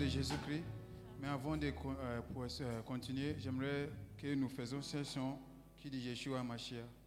de Jésus-Christ. Mais avant de euh, euh, continuer, j'aimerais que nous faisions ce son qui dit Yeshua Mashiach.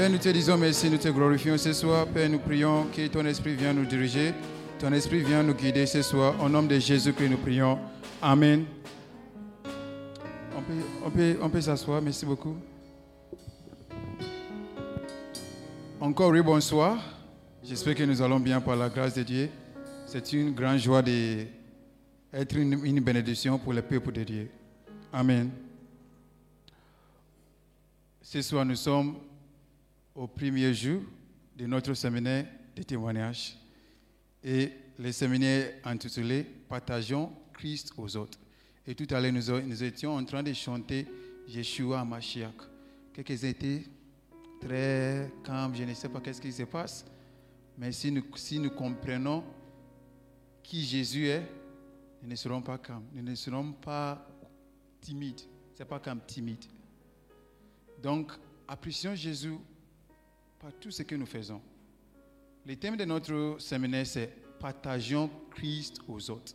Père, nous te disons merci, nous te glorifions ce soir. Père, nous prions que ton esprit vienne nous diriger, ton esprit vienne nous guider ce soir. Au nom de Jésus que nous prions. Amen. On peut, on peut, on peut s'asseoir, merci beaucoup. Encore oui, bonsoir. J'espère que nous allons bien par la grâce de Dieu. C'est une grande joie d'être une bénédiction pour le peuple de Dieu. Amen. Ce soir, nous sommes au premier jour de notre séminaire de témoignage. Et le séminaire intitulé Partageons Christ aux autres. Et tout à l'heure, nous, étions en train de chanter Yeshua Mashiach. Quelques étaient très calmes, je ne sais pas qu'est-ce qui se passe. Mais si nous, si nous comprenons qui Jésus est, nous ne serons pas calmes, nous ne serons pas timides. Ce n'est pas comme timide. Donc, apprécions Jésus par tout ce que nous faisons. Le thème de notre séminaire, c'est Partageons Christ aux autres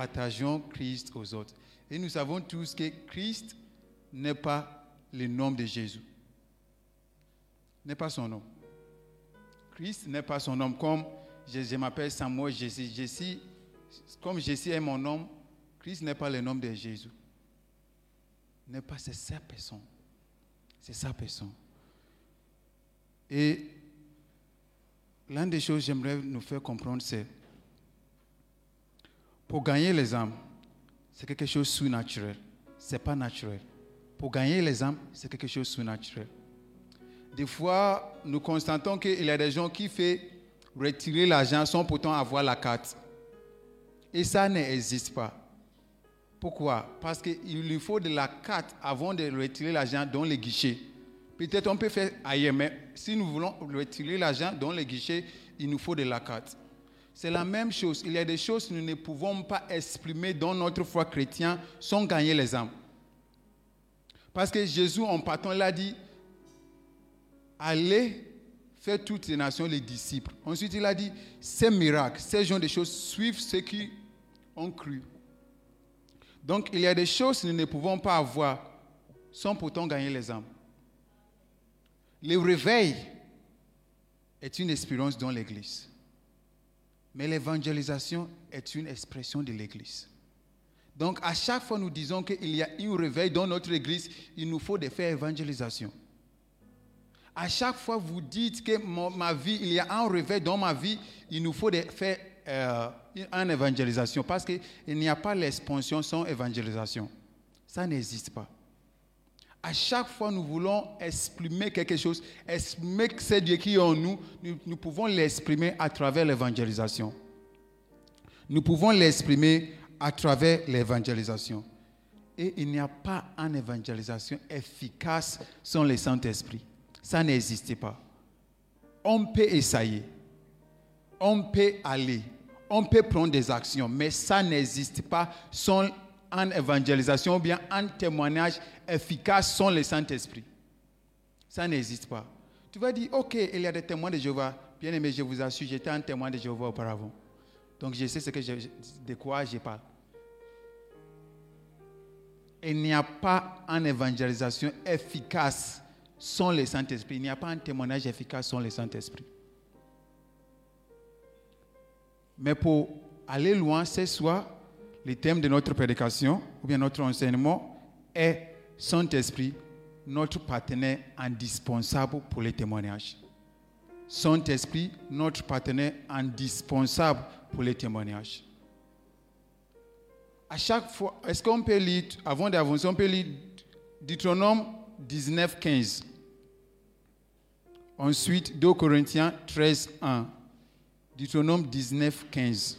partageons Christ aux autres. Et nous savons tous que Christ n'est pas le nom de Jésus. N'est pas son nom. Christ n'est pas son nom. Comme je, m'appelle Samuel Jésus. comme Jésus est mon nom, Christ n'est pas le nom de Jésus. N'est pas, c'est sa personne. C'est sa personne. Et l'une des choses que j'aimerais nous faire comprendre, c'est pour gagner les âmes, c'est quelque chose de sous-naturel. Ce n'est pas naturel. Pour gagner les âmes, c'est quelque chose de sous-naturel. Des fois, nous constatons qu'il y a des gens qui font retirer l'argent sans pourtant avoir la carte. Et ça n'existe pas. Pourquoi? Parce qu'il lui faut de la carte avant de retirer l'argent dans les guichets. Peut-être on peut faire ailleurs, mais si nous voulons retirer l'argent dans les guichets, il nous faut de la carte. C'est la même chose. Il y a des choses que nous ne pouvons pas exprimer dans notre foi chrétienne sans gagner les âmes. Parce que Jésus, en partant, l'a dit, allez faire toutes les nations les disciples. Ensuite, il a dit, ces miracles, ces genres de choses suivent ceux qui ont cru. Donc, il y a des choses que nous ne pouvons pas avoir sans pourtant gagner les âmes. Le réveil est une expérience dans l'Église. Mais l'évangélisation est une expression de l'Église. Donc à chaque fois nous disons qu'il y a un réveil dans notre Église, il nous faut de faire évangélisation. À chaque fois vous dites que ma vie, il y a un réveil dans ma vie, il nous faut faire euh, une évangélisation parce qu'il n'y a pas l'expansion sans évangélisation. Ça n'existe pas. À chaque fois, nous voulons exprimer quelque chose, exprimer que c'est Dieu qui est en nous, nous, pouvons l'exprimer à travers l'évangélisation. Nous pouvons l'exprimer à travers l'évangélisation. Et il n'y a pas une évangélisation efficace sans le Saint-Esprit. Ça n'existe pas. On peut essayer, on peut aller, on peut prendre des actions, mais ça n'existe pas sans une évangélisation ou bien un témoignage efficace sans le Saint-Esprit. Ça n'existe pas. Tu vas dire, ok, il y a des témoins de Jéhovah. Bien aimé, je vous assure, j'étais un témoin de Jéhovah auparavant. Donc je sais ce de quoi je parle. Il n'y a pas une évangélisation efficace sans le Saint-Esprit. Il n'y a pas un témoignage efficace sans le Saint-Esprit. Mais pour aller loin, c'est soit le thème de notre prédication ou bien notre enseignement est Saint-Esprit, notre partenaire indispensable pour les témoignages. Saint-Esprit, notre partenaire indispensable pour les témoignages. À chaque fois, est-ce qu'on peut lire, avant d'avancer, on peut lire Deutéronome 19, 15. Ensuite, 2 Corinthiens 13, 1. Deutéronome 19, 15.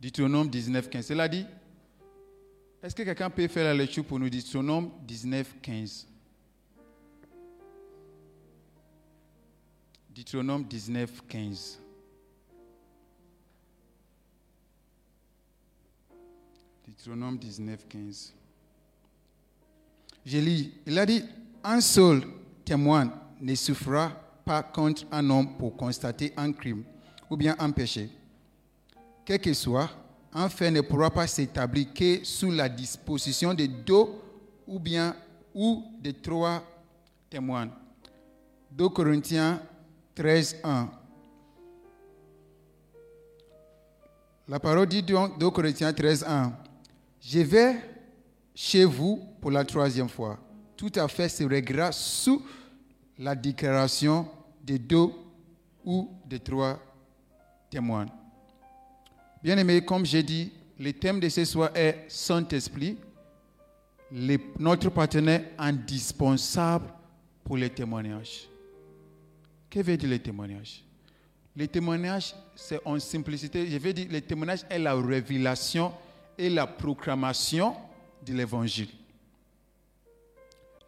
Deutéronome 19, 15. Cela dit, est-ce que quelqu'un peut faire la lecture pour nous Deutéronome 19, 15 Deutéronome 19, 15. Deutéronome 19, 15. Je lis, il a dit, un seul témoin ne souffrira pas contre un homme pour constater un crime ou bien un péché quel que soit, un fait ne pourra pas s'établir que sous la disposition de deux ou bien ou de trois témoins. 2 Corinthiens 13, 1. La parole dit donc 2 Corinthiens 13, 1. Je vais chez vous pour la troisième fois. Tout à fait se réglera sous la déclaration de deux ou de trois témoins. Bien aimé, comme j'ai dit, le thème de ce soir est Saint-Esprit, notre partenaire indispensable pour les témoignages. Que veut dire le témoignage Le témoignage, c'est en simplicité, je veux dire, le témoignage est la révélation et la proclamation de l'évangile.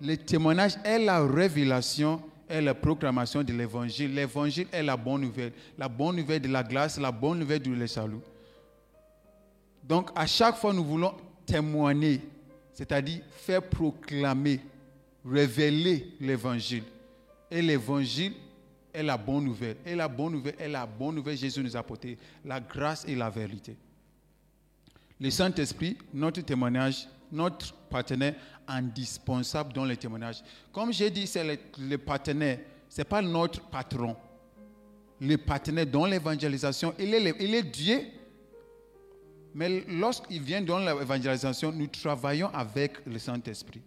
Le témoignage est la révélation et la proclamation de l'évangile. L'évangile est la bonne nouvelle, la bonne nouvelle de la grâce, la bonne nouvelle du salut. Donc, à chaque fois, nous voulons témoigner, c'est-à-dire faire proclamer, révéler l'évangile. Et l'évangile est la bonne nouvelle. Et la bonne nouvelle est la bonne nouvelle Jésus nous a apportée, la grâce et la vérité. Le Saint-Esprit, notre témoignage, notre partenaire indispensable dans le témoignage. Comme j'ai dit, c'est le, partenaire, ce n'est pas notre patron. Le partenaire dans l'évangélisation, il est, il est Dieu. Mais lorsqu'il vient dans l'évangélisation, nous travaillons avec le Saint-Esprit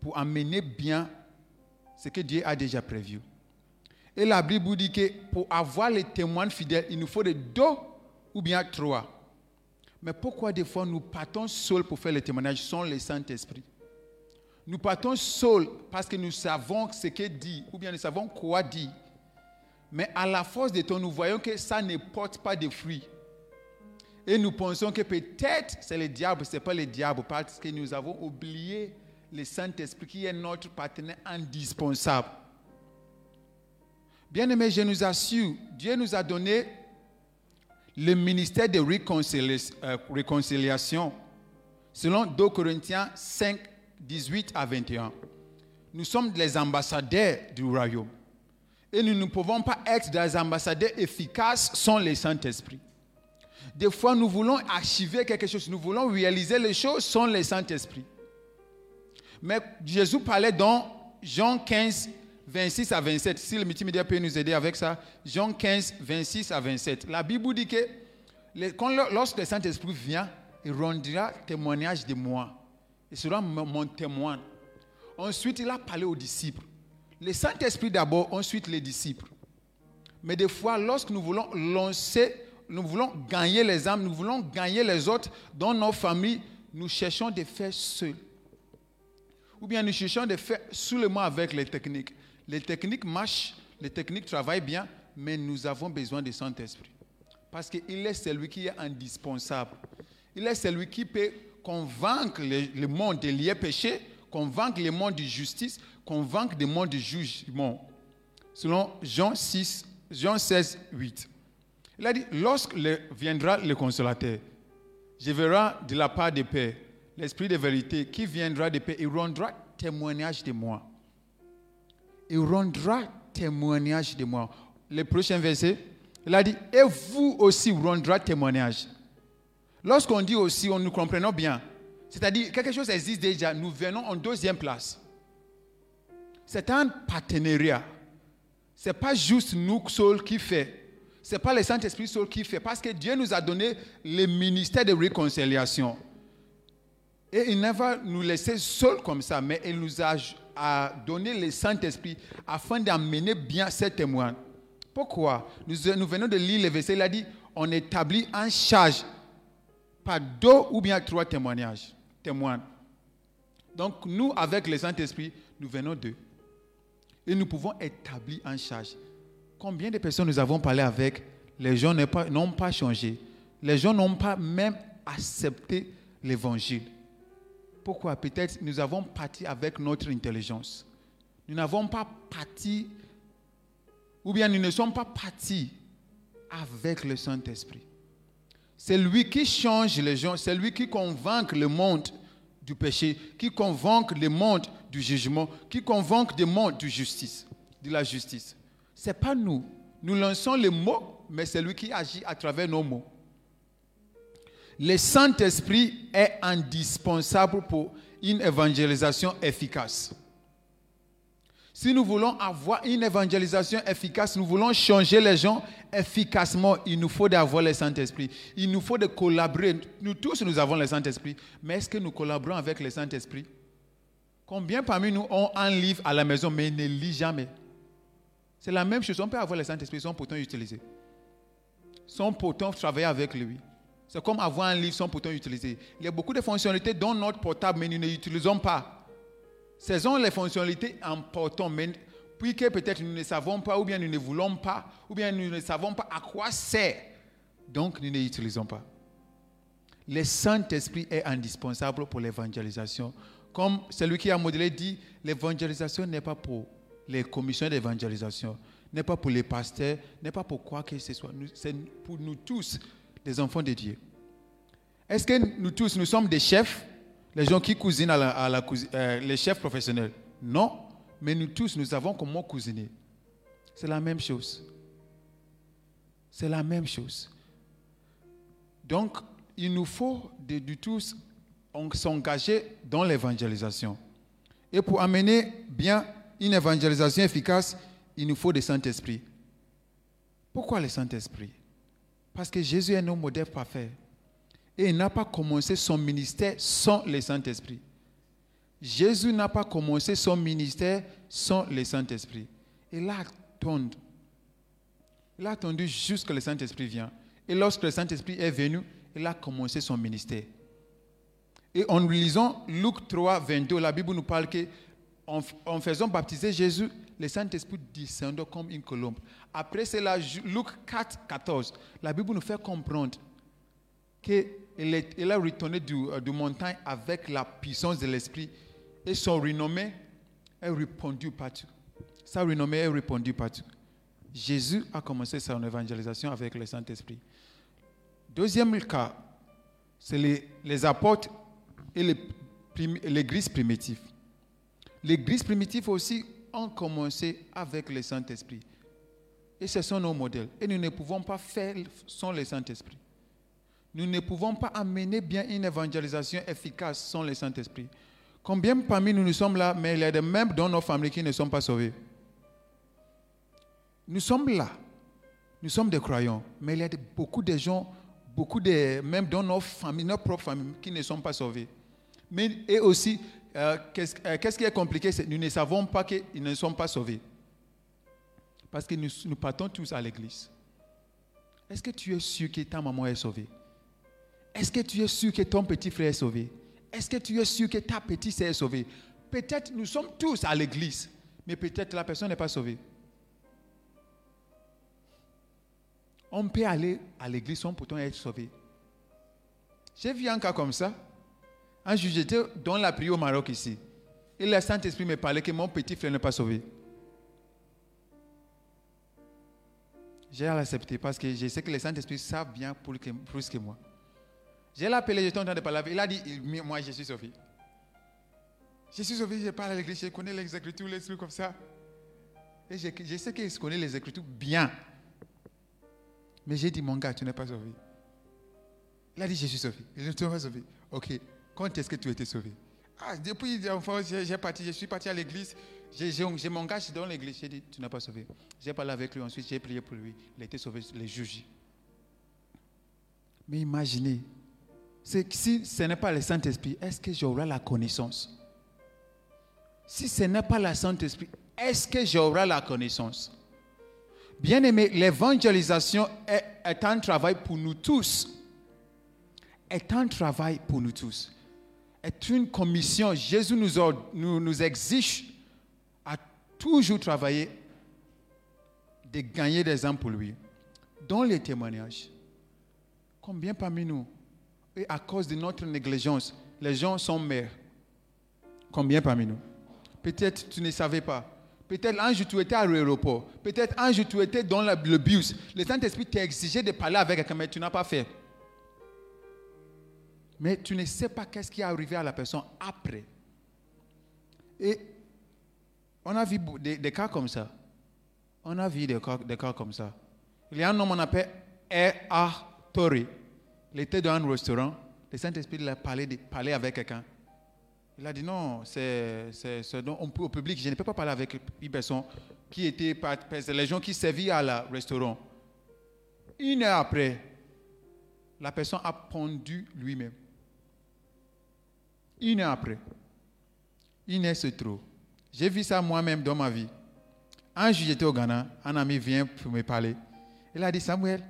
pour amener bien ce que Dieu a déjà prévu. Et la Bible dit que pour avoir les témoins fidèles, il nous faut de deux ou bien trois. Mais pourquoi des fois nous partons seuls pour faire le témoignage sans le Saint-Esprit? Nous partons seuls parce que nous savons ce que dit, ou bien nous savons quoi dire. Mais à la force de temps, nous voyons que ça ne porte pas de fruits. Et nous pensons que peut-être c'est le diable, ce n'est pas le diable, parce que nous avons oublié le Saint-Esprit qui est notre partenaire indispensable. Bien-aimés, je nous assure, Dieu nous a donné le ministère de euh, réconciliation, selon 2 Corinthiens 5, 18 à 21. Nous sommes les ambassadeurs du royaume. Et nous ne pouvons pas être des ambassadeurs efficaces sans le Saint-Esprit. Des fois, nous voulons archiver quelque chose, nous voulons réaliser les choses sans le Saint-Esprit. Mais Jésus parlait dans Jean 15, 26 à 27. Si le multimédia peut nous aider avec ça, Jean 15, 26 à 27. La Bible dit que lorsque le Saint-Esprit vient, il rendra témoignage de moi. Il sera mon témoin. Ensuite, il a parlé aux disciples. Le Saint-Esprit d'abord, ensuite les disciples. Mais des fois, lorsque nous voulons lancer, nous voulons gagner les âmes, nous voulons gagner les autres dans nos familles, nous cherchons de faire seuls. Ou bien nous cherchons de faire seulement avec les techniques. Les techniques marchent, les techniques travaillent bien, mais nous avons besoin du Saint-Esprit. Parce qu'il est celui qui est indispensable. Il est celui qui peut convaincre le, monde de lier péché, convaincre le monde de justice, convaincre le monde de jugement. Selon Jean 6, Jean 16, 8. Il a dit, lorsque viendra le consolateur, je verrai de la part de paix l'esprit de vérité qui viendra de paix. Il rendra témoignage de moi. Il rendra témoignage de moi. Le prochain verset, il a dit, et vous aussi rendra témoignage. Lorsqu'on dit aussi, on nous comprenons bien. C'est-à-dire, quelque chose existe déjà, nous venons en deuxième place. C'est un partenariat. Ce n'est pas juste nous seuls qui fait. Ce n'est pas le Saint-Esprit seul qui fait. Parce que Dieu nous a donné le ministère de réconciliation. Et il ne va nous laisser seuls comme ça, mais il nous a, donné le Saint-Esprit afin d'amener bien ces témoins. Pourquoi? Nous, nous venons de lire le verset, il a dit, on établit en charge par deux ou bien trois témoignages, témoins. Donc nous, avec le Saint-Esprit, nous venons d'eux. Et nous pouvons établir en charge. Combien de personnes nous avons parlé avec Les gens n'ont pas, changé. Les gens n'ont pas même accepté l'évangile. Pourquoi? Peut-être nous avons parti avec notre intelligence. Nous n'avons pas parti, ou bien nous ne sommes pas partis avec le Saint-Esprit. C'est lui qui change les gens, c'est lui qui convainc le monde du péché, qui convainc le monde du jugement, qui convainc le monde de justice, de la justice. N'est pas nous. Nous lançons les mots, mais c'est lui qui agit à travers nos mots. Le Saint-Esprit est indispensable pour une évangélisation efficace. Si nous voulons avoir une évangélisation efficace, nous voulons changer les gens efficacement, il nous faut d'avoir le Saint-Esprit. Il nous faut de collaborer. Nous tous, nous avons le Saint-Esprit. Mais est-ce que nous collaborons avec le Saint-Esprit? Combien parmi nous ont un livre à la maison, mais ne lit jamais? C'est la même chose. On peut avoir le Saint-Esprit sans pourtant l'utiliser. Sans pourtant travailler avec lui. C'est comme avoir un livre sans pourtant l'utiliser. Il y a beaucoup de fonctionnalités dans notre portable, mais nous ne l'utilisons pas. Ce sont les fonctionnalités importantes, mais peut-être nous ne savons pas, ou bien nous ne voulons pas, ou bien nous ne savons pas à quoi c'est. Donc nous ne l'utilisons pas. Le Saint-Esprit est indispensable pour l'évangélisation. Comme celui qui a modélé dit, l'évangélisation n'est pas pour les commissions d'évangélisation, n'est pas pour les pasteurs, n'est pas pour quoi que ce soit. C'est pour nous tous, les enfants de Dieu. Est-ce que nous tous, nous sommes des chefs, les gens qui cousinent à la, euh, les chefs professionnels Non, mais nous tous, nous avons comment cousiner. C'est la même chose. C'est la même chose. Donc, il nous faut de, de tous s'engager dans l'évangélisation. Et pour amener bien une évangélisation efficace, il nous faut le Saint-Esprit. Pourquoi le Saint-Esprit? Parce que Jésus est notre modèle parfait. Et il n'a pas commencé son ministère sans le Saint-Esprit. Jésus n'a pas commencé son ministère sans le Saint-Esprit. Il a attendu. Il a attendu jusqu'à le Saint-Esprit vienne. Et lorsque le Saint-Esprit est venu, il a commencé son ministère. Et en lisant Luc 3, 22, la Bible nous parle que en, faisant baptiser Jésus, le Saint-Esprit descendait comme une colombe. Après cela, Luc 4, 14, la Bible nous fait comprendre qu'il a retourné du, euh, du montagne avec la puissance de l'Esprit et son renommée est répandu partout. Sa renommée est répandue partout. Jésus a commencé son évangélisation avec le Saint-Esprit. Deuxième cas, c'est les, les apôtres et l'église primitive. L'église primitive aussi ont commencé avec le Saint-Esprit. Et ce sont nos modèles. Et nous ne pouvons pas faire sans le Saint-Esprit. Nous ne pouvons pas amener bien une évangélisation efficace sans le Saint-Esprit. Combien parmi nous nous sommes là, mais il y a des membres dans nos familles qui ne sont pas sauvés? Nous sommes là. Nous sommes des croyants. Mais il y a beaucoup de gens, beaucoup de, même dans nos familles, nos propres familles, qui ne sont pas sauvés. Mais, et aussi, euh, euh, qu'est-ce qui est compliqué nous ne savons pas qu'ils ne sont pas sauvés. Parce que nous, nous partons tous à l'église. Est-ce que tu es sûr que ta maman est sauvée? Est-ce que tu es sûr que ton petit frère est sauvé? Est-ce que tu es sûr que ta petite sœur est sauvée? Peut-être nous sommes tous à l'église, mais peut-être la personne n'est pas sauvée. On peut aller à l'église sans pourtant être sauvé. J'ai vu un cas comme ça. Un jour, j'étais dans la prière au Maroc ici. Et le Saint-Esprit me parlait que mon petit frère n'est pas sauvé. J'ai accepté parce que je sais que le Saint-Esprit savent bien plus que moi. J'ai l'appelé, j'étais en train de parler Il a dit, moi je suis sauvé. Je suis sauvé, je parle à l'église, je connais les écritures, les trucs comme ça. Et je, je sais qu'il connaît les écritures bien. Mais j'ai dit, mon gars, tu n'es pas sauvé. Il a dit, je suis sauvé. Je ne suis pas sauvé. Ok. Quand est-ce que tu étais sauvé? Ah, Depuis enfant, j'ai parti, je suis parti à l'église. Je m'engage dans l'église. J'ai dit, tu n'es pas sauvé. J'ai parlé avec lui. Ensuite, j'ai prié pour lui. Il a été sauvé les juges. Mais imaginez, si ce n'est pas le Saint-Esprit, est-ce que j'aurai la connaissance? Si ce n'est pas le Saint-Esprit, est-ce que j'aurai la connaissance? Bien aimé, l'évangélisation est, est, un travail pour nous tous. Est un travail pour nous tous est une commission. Jésus nous, nous, nous exige à toujours travailler de gagner des âmes pour lui. Dans les témoignages, combien parmi nous, et à cause de notre négligence, les gens sont mères? Combien parmi nous? Peut-être tu ne savais pas. Peut-être un jour tu étais à l'aéroport. Peut-être un jour tu étais dans le bus. Le Saint-Esprit t'a exigé de parler avec quelqu'un, mais tu n'as pas fait mais tu ne sais pas qu'est-ce qui est arrivé à la personne après. Et on a vu des, cas comme ça. On a vu des cas, comme ça. Il y a un homme qu'on appelle E.A. Tori. Il était dans un restaurant. Le Saint-Esprit lui a parlé, de, parler avec quelqu'un. Il a dit non, c'est au public. Je ne peux pas parler avec une personne qui était les gens qui servaient à la restaurant. Une heure après, la personne a pendu lui-même. Une heure après. Une heure c'est trop. J'ai vu ça moi-même dans ma vie. Un jour, j'étais au Ghana, un ami vient pour me parler. Il a dit, Samuel,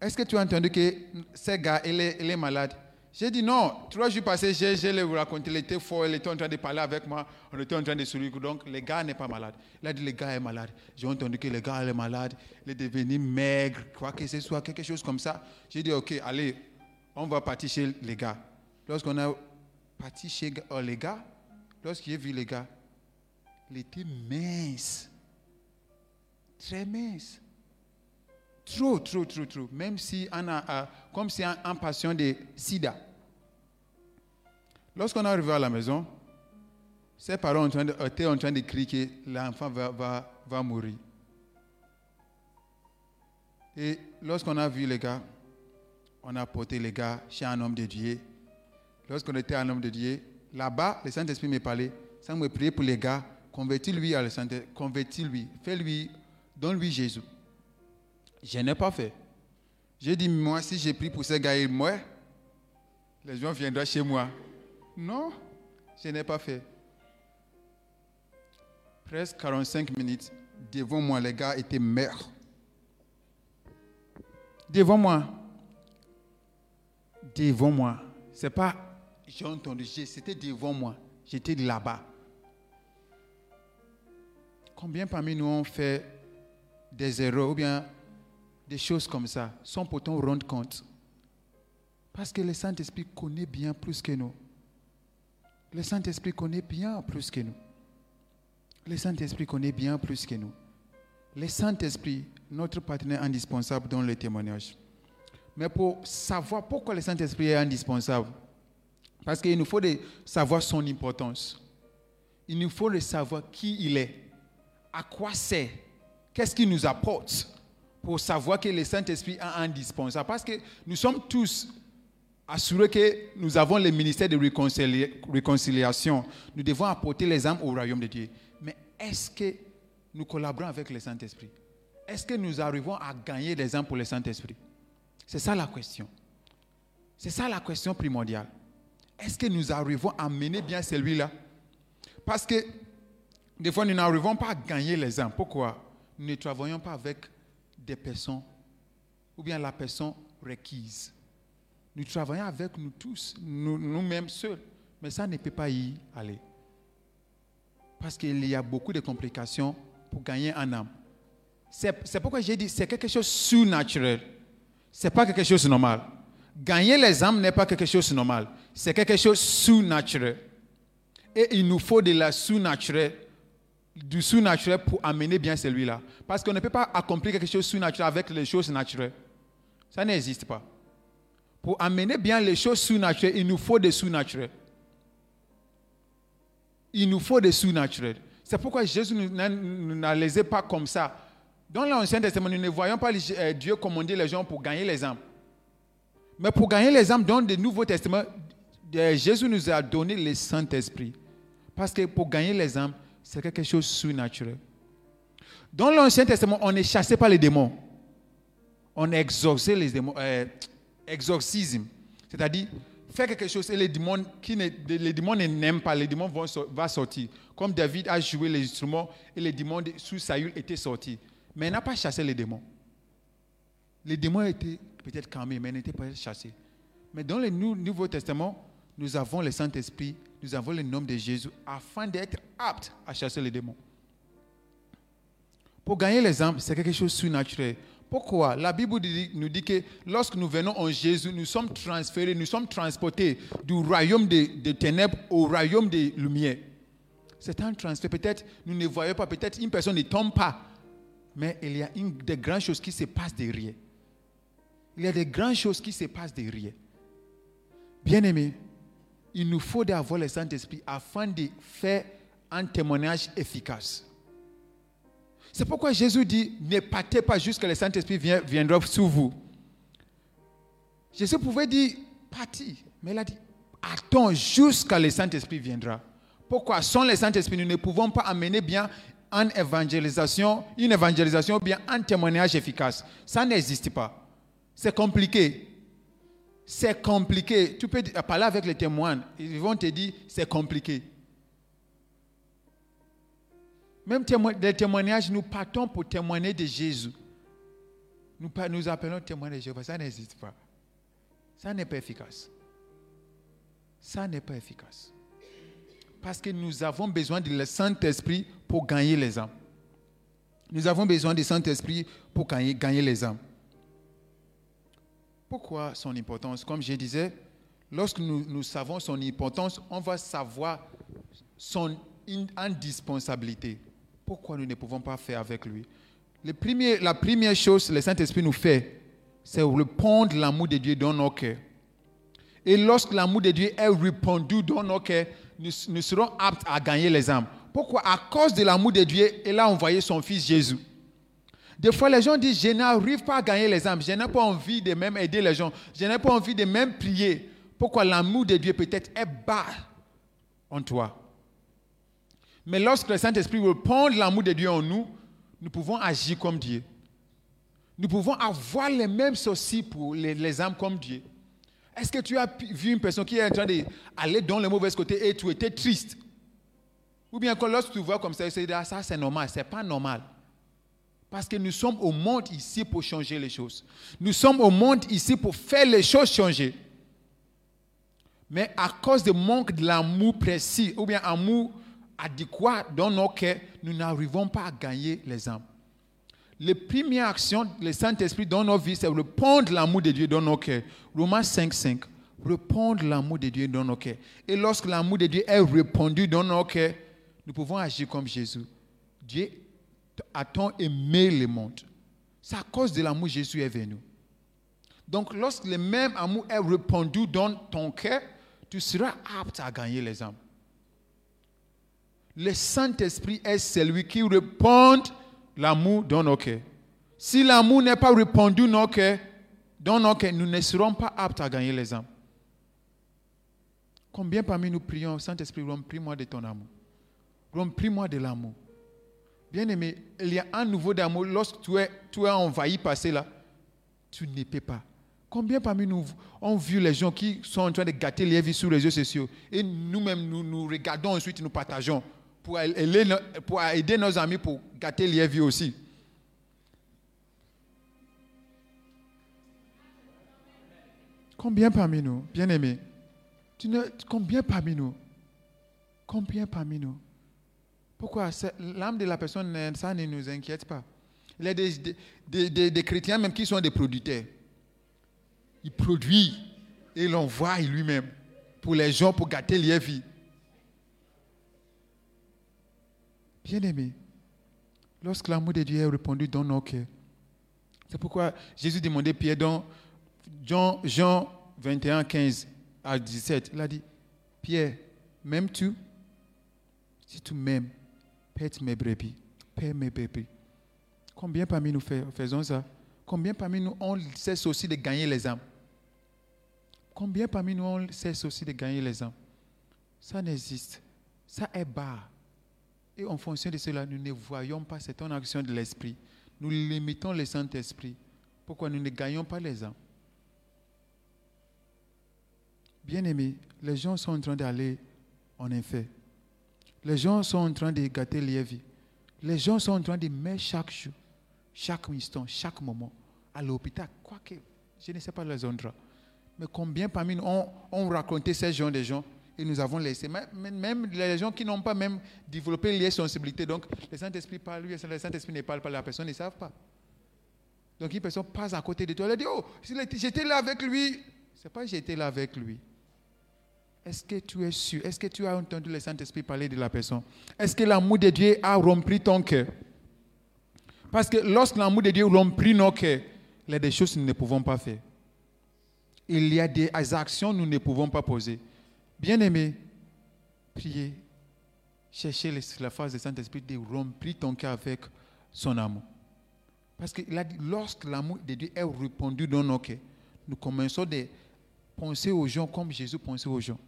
est-ce que tu as entendu que ce gars, il est, il malade? J'ai dit non. Trois jours passés, j'ai je lui ai raconté, il était fort, il était en train de parler avec moi, on était en train de sourire. Donc, le gars n'est pas malade. Il a dit, le gars est malade. J'ai entendu que le gars est malade, il est devenu maigre, quoi que ce soit, quelque chose comme ça. J'ai dit, ok, allez, on va partir chez les gars. Lorsqu'on a parti chez oh, les gars, lorsqu'il a vu les gars, il était mince. Très mince. Trop, trop, trop, trop. Même si on a, euh, comme si un, patient de sida. Lorsqu'on est arrivé à la maison, ses parents étaient en train de crier que l'enfant va, va, va mourir. Et lorsqu'on a vu les gars, on a porté les gars chez un homme de Dieu. Lorsqu'on était un homme de Dieu, là-bas, le Saint-Esprit me parlait. Ça me prier pour les gars, convertis-lui à le Saint-Esprit, convertis-lui, fais-lui, donne-lui Jésus. Je n'ai pas fait. J'ai dit, moi, si j'ai pris pour ce gars, il meurt, les gens viendront chez moi. Non, je n'ai pas fait. Presque 45 minutes, devant moi, les gars étaient morts. Devant moi. Devant moi. C'est pas, j'ai entendu, c'était devant moi. J'étais là-bas. Combien parmi nous ont fait des erreurs ou bien des choses comme ça sans pourtant rendre compte? Parce que le Saint-Esprit connaît bien plus que nous. Le Saint-Esprit connaît bien plus que nous. Le Saint-Esprit connaît bien plus que nous. Le Saint-Esprit, notre partenaire indispensable dans le témoignage. Mais pour savoir pourquoi le Saint-Esprit est indispensable, parce qu'il nous faut savoir son importance. Il nous faut savoir qui il est, à quoi c'est, qu'est-ce qu'il nous apporte pour savoir que le Saint-Esprit est indispensable. Parce que nous sommes tous assurés que nous avons le ministère de réconcilia- réconciliation. Nous devons apporter les âmes au royaume de Dieu. Mais est-ce que nous collaborons avec le Saint-Esprit? Est-ce que nous arrivons à gagner des âmes pour le Saint-Esprit? C'est ça la question. C'est ça la question primordiale. Est-ce que nous arrivons à mener bien celui-là? Parce que des fois, nous n'arrivons pas à gagner les âmes. Pourquoi? Nous ne travaillons pas avec des personnes ou bien la personne requise. Nous travaillons avec nous tous, nous- nous-mêmes seuls. Mais ça ne peut pas y aller. Parce qu'il y a beaucoup de complications pour gagner un âme. C'est pourquoi j'ai dit c'est quelque chose surnaturel. Ce n'est pas quelque chose de normal. Gagner les âmes n'est pas quelque chose de normal. C'est quelque chose de surnaturel. Et il nous faut de la surnaturel, du surnaturel pour amener bien celui-là. Parce qu'on ne peut pas accomplir quelque chose de surnaturel avec les choses naturelles. Ça n'existe pas. Pour amener bien les choses surnaturelles, il nous faut des surnaturels. Il nous faut des surnaturels. C'est pourquoi Jésus nous n'a- nous n'a laissé pas comme ça. Dans l'Ancien Testament, nous ne voyons pas euh, Dieu commander les gens pour gagner les âmes. Mais pour gagner les âmes, dans le Nouveau Testament, Jésus nous a donné le Saint-Esprit. Parce que pour gagner les âmes, c'est quelque chose surnaturel. Dans l'Ancien Testament, on est chassé par les démons. On exorcisait les démons. euh, exorcisme. C'est-à-dire, faire quelque chose et les démons, qui ne, les démons n'aiment pas, les démons vont, va sortir. Comme David a joué les instruments et les démons sous Saül étaient sortis. Mais il n'a pas chassé les démons. Les démons étaient peut-être calmés, mais n'étaient pas chassés. Mais dans le Nou- Nouveau Testament, nous avons le Saint-Esprit, nous avons le nom de Jésus, afin d'être aptes à chasser les démons. Pour gagner les âmes, c'est quelque chose de surnaturel. Pourquoi? La Bible nous dit que lorsque nous venons en Jésus, nous sommes transférés, nous sommes transportés du royaume des des ténèbres au royaume des lumières. C'est un transfert. Peut-être nous ne voyons pas, peut-être une personne ne tombe pas, mais il y a une, des grandes choses qui se passent derrière. Il y a des grandes choses qui se passent derrière. Bien-aimés, il nous faut d'avoir le Saint-Esprit afin de faire un témoignage efficace. C'est pourquoi Jésus dit, ne partez pas jusqu'à le Saint-Esprit viendra sur vous. Jésus pouvait dire, partir, mais il a dit, attend jusqu'à le Saint-Esprit viendra. Pourquoi? Sans le Saint-Esprit, nous ne pouvons pas amener bien en évangélisation, une évangélisation ou bien un témoignage efficace. Ça n'existe pas. C'est compliqué. C'est compliqué. Tu peux parler avec les témoins. Ils vont te dire c'est compliqué. Même les témoignages, nous partons pour témoigner de Jésus. Nous, nous appelons témoigner de Jésus. Ça n'existe pas. Ça n'est pas efficace. Ça n'est pas efficace. Parce que nous avons besoin du Saint-Esprit pour gagner les âmes. Nous avons besoin du Saint-Esprit pour gagner, gagner les âmes. Pourquoi son importance? Comme je disais, lorsque nous, savons son importance, on va savoir son indispensabilité. Pourquoi nous ne pouvons pas faire avec lui? La première chose que le Saint-Esprit nous fait, c'est répondre l'amour de Dieu dans nos cœurs. Et lorsque l'amour de Dieu est répandu dans nos cœurs, nous, nous serons aptes à gagner les âmes. Pourquoi? À cause de l'amour de Dieu, il a envoyé son Fils Jésus. Des fois, les gens disent, je n'arrive pas à gagner les âmes, je n'ai pas envie de même aider les gens, je n'ai pas envie de même prier. Pourquoi l'amour de Dieu peut-être est bas en toi Mais lorsque le Saint-Esprit répond l'amour de Dieu en nous, nous pouvons agir comme Dieu. Nous pouvons avoir les mêmes soucis pour les, âmes comme Dieu. Est-ce que tu as vu une personne qui est en train d'aller dans le mauvais côté et tu étais triste? Ou bien quand lorsque tu vois comme ça, tu dis, ah, ça c'est normal, c'est pas normal. Parce que nous sommes au monde ici pour changer les choses. Nous sommes au monde ici pour faire les choses changer. Mais à cause du manque de l'amour précis, ou bien amour adéquat dans nos cœurs, nous n'arrivons pas à gagner les âmes. La première action du Saint-Esprit dans nos vies, c'est répondre l'amour de Dieu dans nos cœurs. Romains 5, 5. Répondre l'amour de Dieu dans nos cœurs. Et lorsque l'amour de Dieu est répandu dans nos cœurs, nous pouvons agir comme Jésus. Dieu a tant aimé le monde? C'est à cause de l'amour Jésus est venu. Donc, lorsque le même amour est répandu dans ton cœur, tu seras apte à gagner les âmes. Le Saint-Esprit est celui qui répond l'amour dans nos cœurs. Si l'amour n'est pas répandu dans nos cœurs, dans nos cœurs, nous ne serons pas aptes à gagner les âmes. Combien parmi nous prions, Saint-Esprit, remplis-moi de ton amour. Remplis-moi de l'amour. Bien aimé, il y a un nouveau d'amour. Lorsque tu es, tu es envahi par cela, tu ne peux pas. Combien parmi nous ont vu les gens qui sont en train de gâter les vies sur les réseaux sociaux et nous-mêmes, nous, nous regardons ensuite, nous partageons pour aider, nos amis pour gâter les vies aussi. Combien parmi nous, bien aimé, combien parmi nous, combien parmi nous, pourquoi? L'âme de la personne, ça ne nous inquiète pas. Il y a des, des, chrétiens même qui sont des producteurs. Il produit et l'envoie lui-même pour les gens, pour gâter les vies. Bien-aimé, lorsque l'amour de Dieu est répandu dans nos cœurs, c'est pourquoi Jésus demandait Pierre dans Jean, Jean 21, 15 à 17. Il a dit Pierre, m'aimes-tu? Si tu m'aimes, pète mes brebis, paie mes brebis. Combien parmi nous faisons ça? Combien parmi nous on cesse aussi de gagner les âmes? Combien parmi nous on cesse aussi de gagner les âmes? Ça n'existe. Ça est bas. Et en fonction de cela, nous ne voyons pas cette action de l'esprit. Nous limitons le Saint-Esprit. Pourquoi nous ne gagnons pas les âmes? Bien-aimés, les gens sont en train d'aller en effet. Les gens sont en train de gâter les vies. Les gens sont en train de mettre chaque jour, chaque instant, chaque moment à l'hôpital. Quoique, je ne sais pas les endroits. Mais combien parmi nous ont, ont raconté ces gens des gens et nous avons laissé. Même les gens qui n'ont pas même développé les sensibilités, donc le Saint-Esprit parle, lui, le Saint-Esprit ne parle pas, la personne ne savent pas. Donc une personne passe à côté de toi, elle dit, oh, j'étais là avec lui. C'est pas j'étais là avec lui. Est-ce que tu es sûr? Est-ce que tu as entendu le Saint-Esprit parler de la personne? Est-ce que l'amour de Dieu a rempli ton cœur? Parce que lorsque l'amour de Dieu remplit nos cœurs, il y a des choses que nous ne pouvons pas faire. Il y a des actions que nous ne pouvons pas poser. Bien-aimé, priez, cherchez la phase du Saint-Esprit de remplir ton cœur avec son amour. Parce dit, lorsque l'amour de Dieu est répandu dans nos cœurs, nous commençons à penser aux gens comme Jésus pensait aux gens.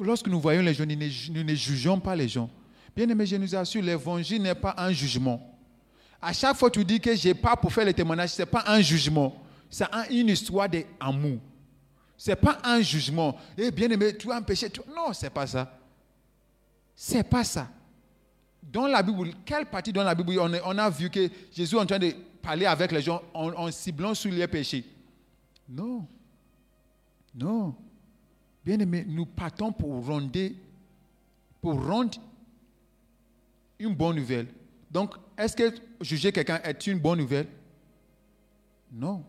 Lorsque nous voyons les gens, nous ne, jugeons pas les gens. Bien aimé, je nous assure, l'évangile n'est pas un jugement. À chaque fois que tu dis que je n'ai pas pour faire le témoignage, ce n'est pas un jugement. C'est un- une histoire d'amour. Ce n'est pas un jugement. Eh bien aimé, tu as un péché. Non, ce n'est pas ça. Ce n'est pas ça. Dans la Bible, quelle partie dans la Bible on a vu que Jésus est en train de parler avec les gens en, en ciblant sur les péchés? Non. Non. Bien aimé, nous partons pour rendre, pour rendre une bonne nouvelle. Donc, est-ce que juger quelqu'un est une bonne nouvelle? Non.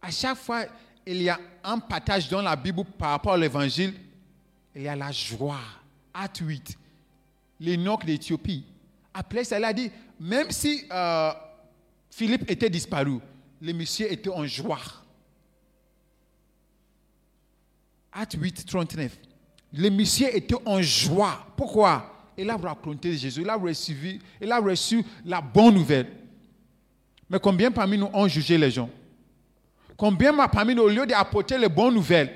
À chaque fois, il y a un partage dans la Bible par rapport à l'évangile. Il y a la joie. 8. L'Enoch d'Éthiopie. Après il a dit, même si euh, Philippe était disparu, le monsieur était en joie. Acte 8, 39. Le monsieur était en joie. Pourquoi? Il a raconté Jésus, il a reçu, reçu la bonne nouvelle. Mais combien parmi nous ont jugé les gens? Combien parmi nous, au lieu d'apporter les bonnes nouvelles,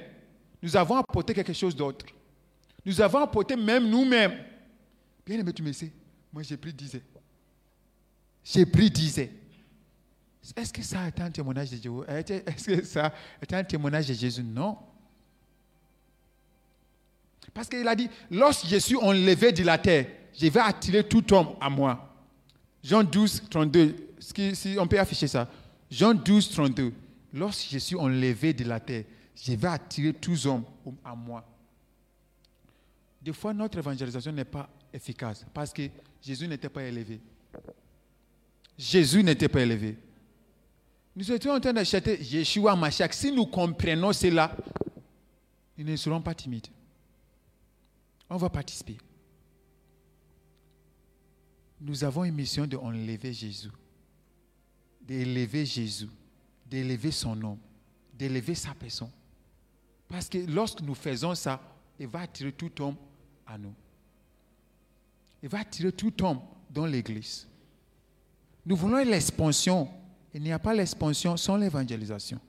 nous avons apporté quelque chose d'autre? Nous avons apporté même nous-mêmes. Bien aimé, tu me sais, moi j'ai pris 10 ans. J'ai pris 10 ans. Est-ce que ça est un témoignage de Jésus Est-ce que ça est un témoignage de Jésus? Non. Parce qu'il a dit, lorsque je suis enlevé de la terre, je vais attirer tout homme à moi. Jean 12, 32. Ce qui- Si on peut afficher ça. Jean 12, 32. Lorsque je suis enlevé de la terre, je vais attirer tous hommes à moi. Des fois, notre évangélisation n'est pas efficace parce que Jésus n'était pas élevé. Jésus n'était pas élevé. Nous étions en train d'acheter Yeshua Mashiach. Si nous comprenons cela, nous ne serons pas timides. On va participer. Nous avons une mission de enlever Jésus, d'élever Jésus, d'élever son nom, d'élever sa personne. Parce que lorsque nous faisons ça, il va attirer tout homme à nous. Il va attirer tout homme dans l'église. Nous voulons l'expansion. Il n'y a pas l'expansion sans l'évangélisation.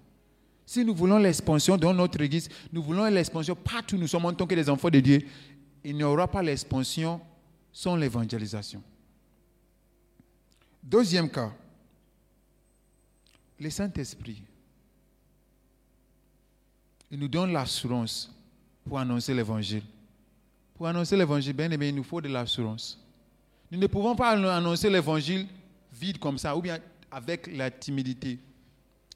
Si nous voulons l'expansion dans notre église, nous voulons l'expansion partout nous sommes en tant que des enfants de Dieu, il n'y aura pas l'expansion sans l'évangélisation. Deuxième cas, le Saint-Esprit. Il nous donne l'assurance pour annoncer l'évangile. Pour annoncer l'évangile, bien aimé, il nous faut de l'assurance. Nous ne pouvons pas annoncer l'évangile vide comme ça, ou bien avec la timidité.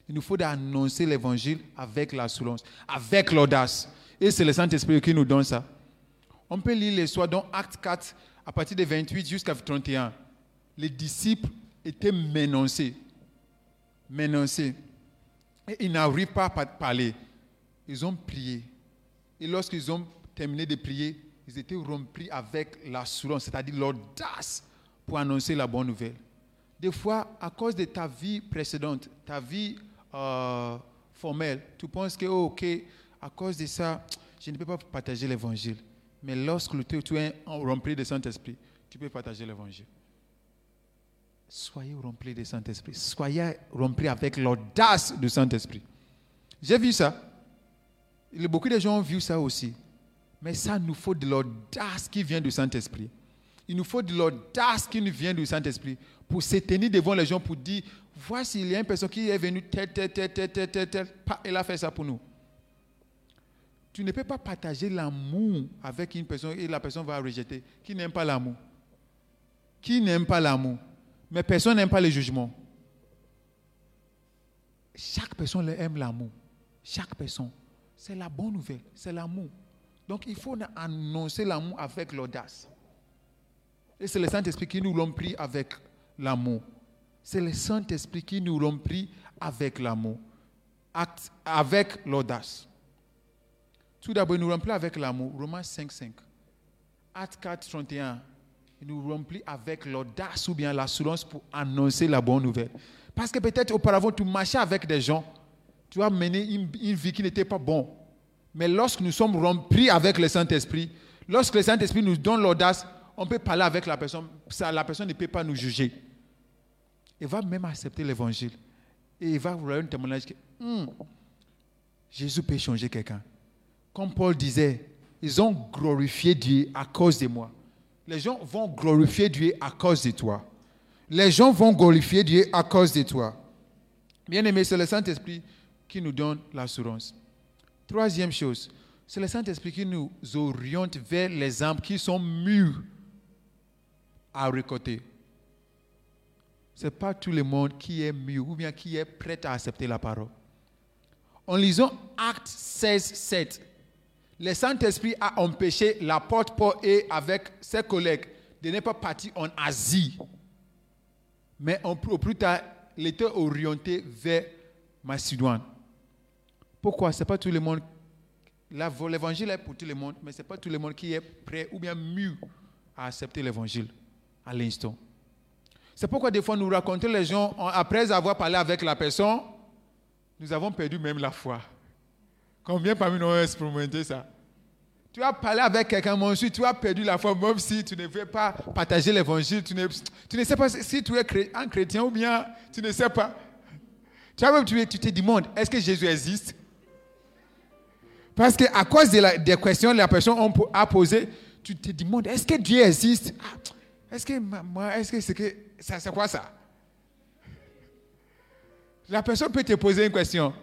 Il nous faut d'annoncer l'évangile avec l'assurance, avec l'audace. Et c'est le Saint-Esprit qui nous donne ça. On peut lire l'histoire dans Acte 4, à partir de 28 jusqu'à 31. Les disciples étaient menacés. Menacés. Et ils n'arrivent pas à parler. Ils ont prié. Et lorsqu'ils ont terminé de prier, ils étaient remplis avec l'assurance, c'est-à-dire l'audace pour annoncer la bonne nouvelle. Des fois, à cause de ta vie précédente, ta vie euh, formelle, tu penses que, oh, ok, à cause de ça, je ne peux pas partager l'évangile. Mais lorsque tu es rempli de Saint-Esprit, tu peux partager l'évangile. Soyez remplis de Saint-Esprit. Soyez remplis avec l'audace du Saint-Esprit. J'ai vu ça. Beaucoup de gens ont vu ça aussi. Mais ça nous faut de l'audace qui vient du Saint-Esprit. Il nous faut de l'audace qui nous vient du Saint-Esprit pour se devant les gens pour dire voici, il y a une personne qui est venue, tel, tel, tel, tel, tel, tel, tel, elle a fait ça pour nous. Tu ne peux pas partager l'amour avec une personne et la personne va rejeter. Qui n'aime pas l'amour? Qui n'aime pas l'amour? Mais personne n'aime pas le jugement. Chaque personne aime l'amour. Chaque personne. C'est la bonne nouvelle. C'est l'amour. Donc il faut annoncer l'amour avec l'audace. Et c'est le Saint-Esprit qui nous remplit avec l'amour. C'est le Saint-Esprit qui nous remplit avec l'amour, avec l'audace. Tout d'abord, il nous remplit avec l'amour. Romains 5, 5. Acte 4, 31. Il nous remplit avec l'audace ou bien l'assurance pour annoncer la bonne nouvelle. Parce que peut-être auparavant, tu marchais avec des gens. Tu as mené une, vie qui n'était pas bonne. Mais lorsque nous sommes remplis avec le Saint-Esprit, lorsque le Saint-Esprit nous donne l'audace, on peut parler avec la personne. La personne ne peut pas nous juger. Il va même accepter l'évangile. Et il va vous un témoignage que hmm, Jésus peut changer quelqu'un. Comme Paul disait, ils ont glorifié Dieu à cause de moi. Les gens vont glorifier Dieu à cause de toi. Les gens vont glorifier Dieu à cause de toi. Bien aimé, c'est le Saint-Esprit qui nous donne l'assurance. Troisième chose, c'est le Saint-Esprit qui nous oriente vers les âmes qui sont mûres à récolter. Ce n'est pas tout le monde qui est mûr ou bien qui est prêt à accepter la parole. En lisant Acte 16, 7, le Saint-Esprit a empêché l'apôtre Paul et avec ses collègues de ne pas partir en Asie. Mais au plus tard, il orienté vers Macédoine. Pourquoi? Ce n'est pas tout le monde. L'évangile est pour tout le monde, mais ce n'est pas tout le monde qui est prêt ou bien mieux à accepter l'évangile à l'instant. C'est pourquoi des fois nous racontons les gens, après avoir parlé avec la personne, nous avons perdu même la foi. Combien parmi nous ont expérimenté ça Tu as parlé avec quelqu'un, mon ensuite tu as perdu la foi, même si tu ne veux pas partager l'évangile, tu ne, tu ne sais pas si tu es un chrétien ou bien tu ne sais pas. Tu, as, tu, tu te demandes, est-ce que Jésus existe? Parce qu'à cause des questions que la personne a posées, tu te demandes, est-ce que Dieu existe? Ah, Est-ce que est-ce que c'est que ça, c'est quoi ça? La personne peut te poser une question.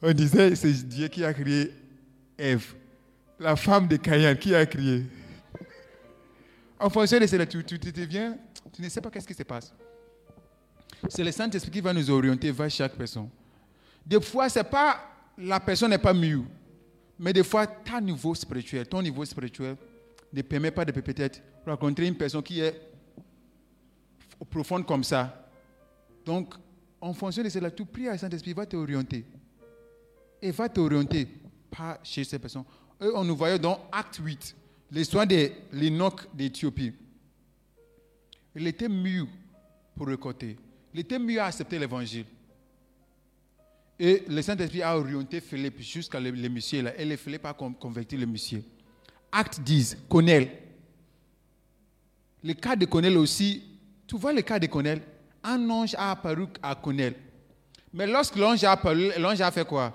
On disait, c'est Dieu qui a créé Ève, la femme de Caïn, qui a créé. En fonction de cela, tu, tu, tu, tu ne sais pas qu'est-ce qui se passe. C'est le Saint-Esprit qui va nous orienter vers chaque personne. Des fois, c'est pas la personne n'est pas mieux, mais des fois, ton niveau spirituel, ton niveau spirituel ne permet pas de peut-être rencontrer une personne qui est profonde comme ça. Donc, en fonction de cela, tu pries à Saint-Esprit, va t'orienter. Et va t'orienter pas chez ces personnes. On nous voyait dans Acte 8, l'histoire de l'Enoch d'Éthiopie. Il était mieux pour récolter. Il était mieux à accepter l'évangile. Et le Saint-Esprit a orienté Philippe jusqu'à le, monsieur. Et le Philippe a converti le monsieur. Acte 10, Connell. Le cas de Connell aussi, tu vois le cas de Connell Un ange a apparu à Connell. Mais lorsque l'ange a l'ange a fait quoi?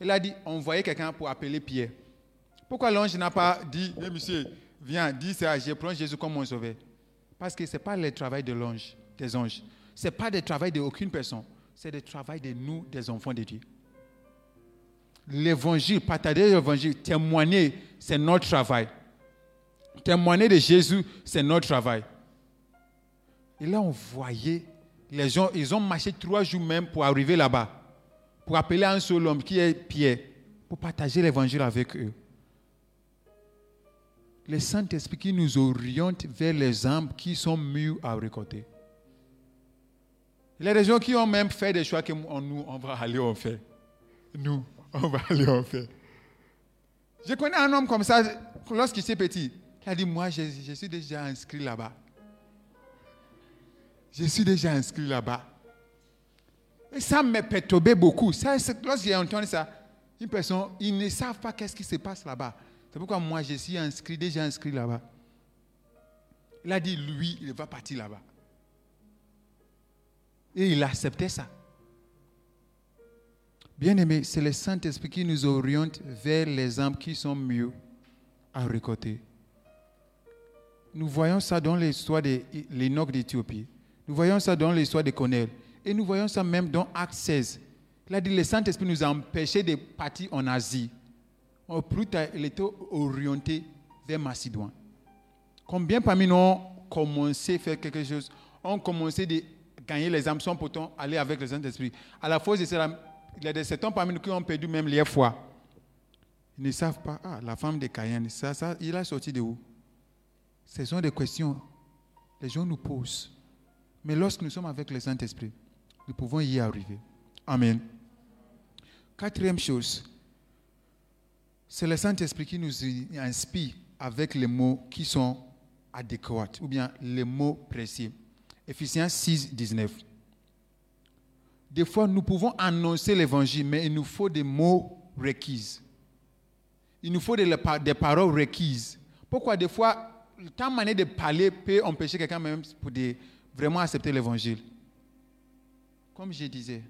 Il a dit envoyez quelqu'un pour appeler Pierre. Pourquoi l'ange n'a pas dit hey, monsieur, viens, dis ça, je prends Jésus comme mon sauveur Parce que ce n'est pas le travail de l'ange, des anges. Ce n'est pas le travail d'aucune personne. C'est le travail de nous, des enfants de Dieu. L'évangile, partager l'évangile, témoigner, c'est notre travail. Témoigner de Jésus, c'est notre travail. Là, on voyait les gens, ils ont marché trois jours même pour arriver là-bas, pour appeler un seul homme qui est Pierre, pour partager l'évangile avec eux. Le Saint-Esprit qui nous oriente vers les âmes qui sont mieux à récolter. Des gens qui ont même fait des choix que nous, on va aller en faire. Nous, on va aller en faire. Je connais un homme comme ça, lorsqu'il était petit. Il a dit, moi, je, suis déjà inscrit là-bas. Je suis déjà inscrit là-bas. Et ça me perturbait beaucoup. Lorsque j'ai entendu ça, une personne, ils ne savent pas qu'est-ce qui se passe là-bas. C'est pourquoi moi, je suis inscrit, déjà inscrit là-bas. Il a dit, lui, il va partir là-bas. Et il acceptait ça. Bien aimé, c'est le Saint-Esprit qui nous oriente vers les âmes qui sont mieux à récolter. Nous voyons ça dans l'histoire de l'Enoch d'Éthiopie. Nous voyons ça dans l'histoire de Connell. Et nous voyons ça même dans Acte 16. Il a dit le Saint-Esprit nous a empêchés de partir en Asie. Au plus tard, il était orienté vers Macédoine. Combien parmi nous ont commencé à faire quelque chose, ont commencé à gagner les âmes sans pourtant aller avec le Saint-Esprit? À la fois, il y a des certains parmi nous qui ont perdu même les foi. Ils ne savent pas, ah, la femme de Cayenne, ça, ça, il a sorti de où? Ce sont des questions que les gens nous posent. Mais lorsque nous sommes avec le Saint-Esprit, nous pouvons y arriver. Amen. Quatrième chose, c'est le Saint-Esprit qui nous inspire avec les mots qui sont adéquats, ou bien les mots précis. Ephésiens 6, 19. Des fois, nous pouvons annoncer l'évangile, mais il nous faut des mots requis. Il nous faut des, paroles requises. Pourquoi des fois, ta manière de parler peut empêcher quelqu'un même pour des, vraiment accepter l'évangile? Comme je disais,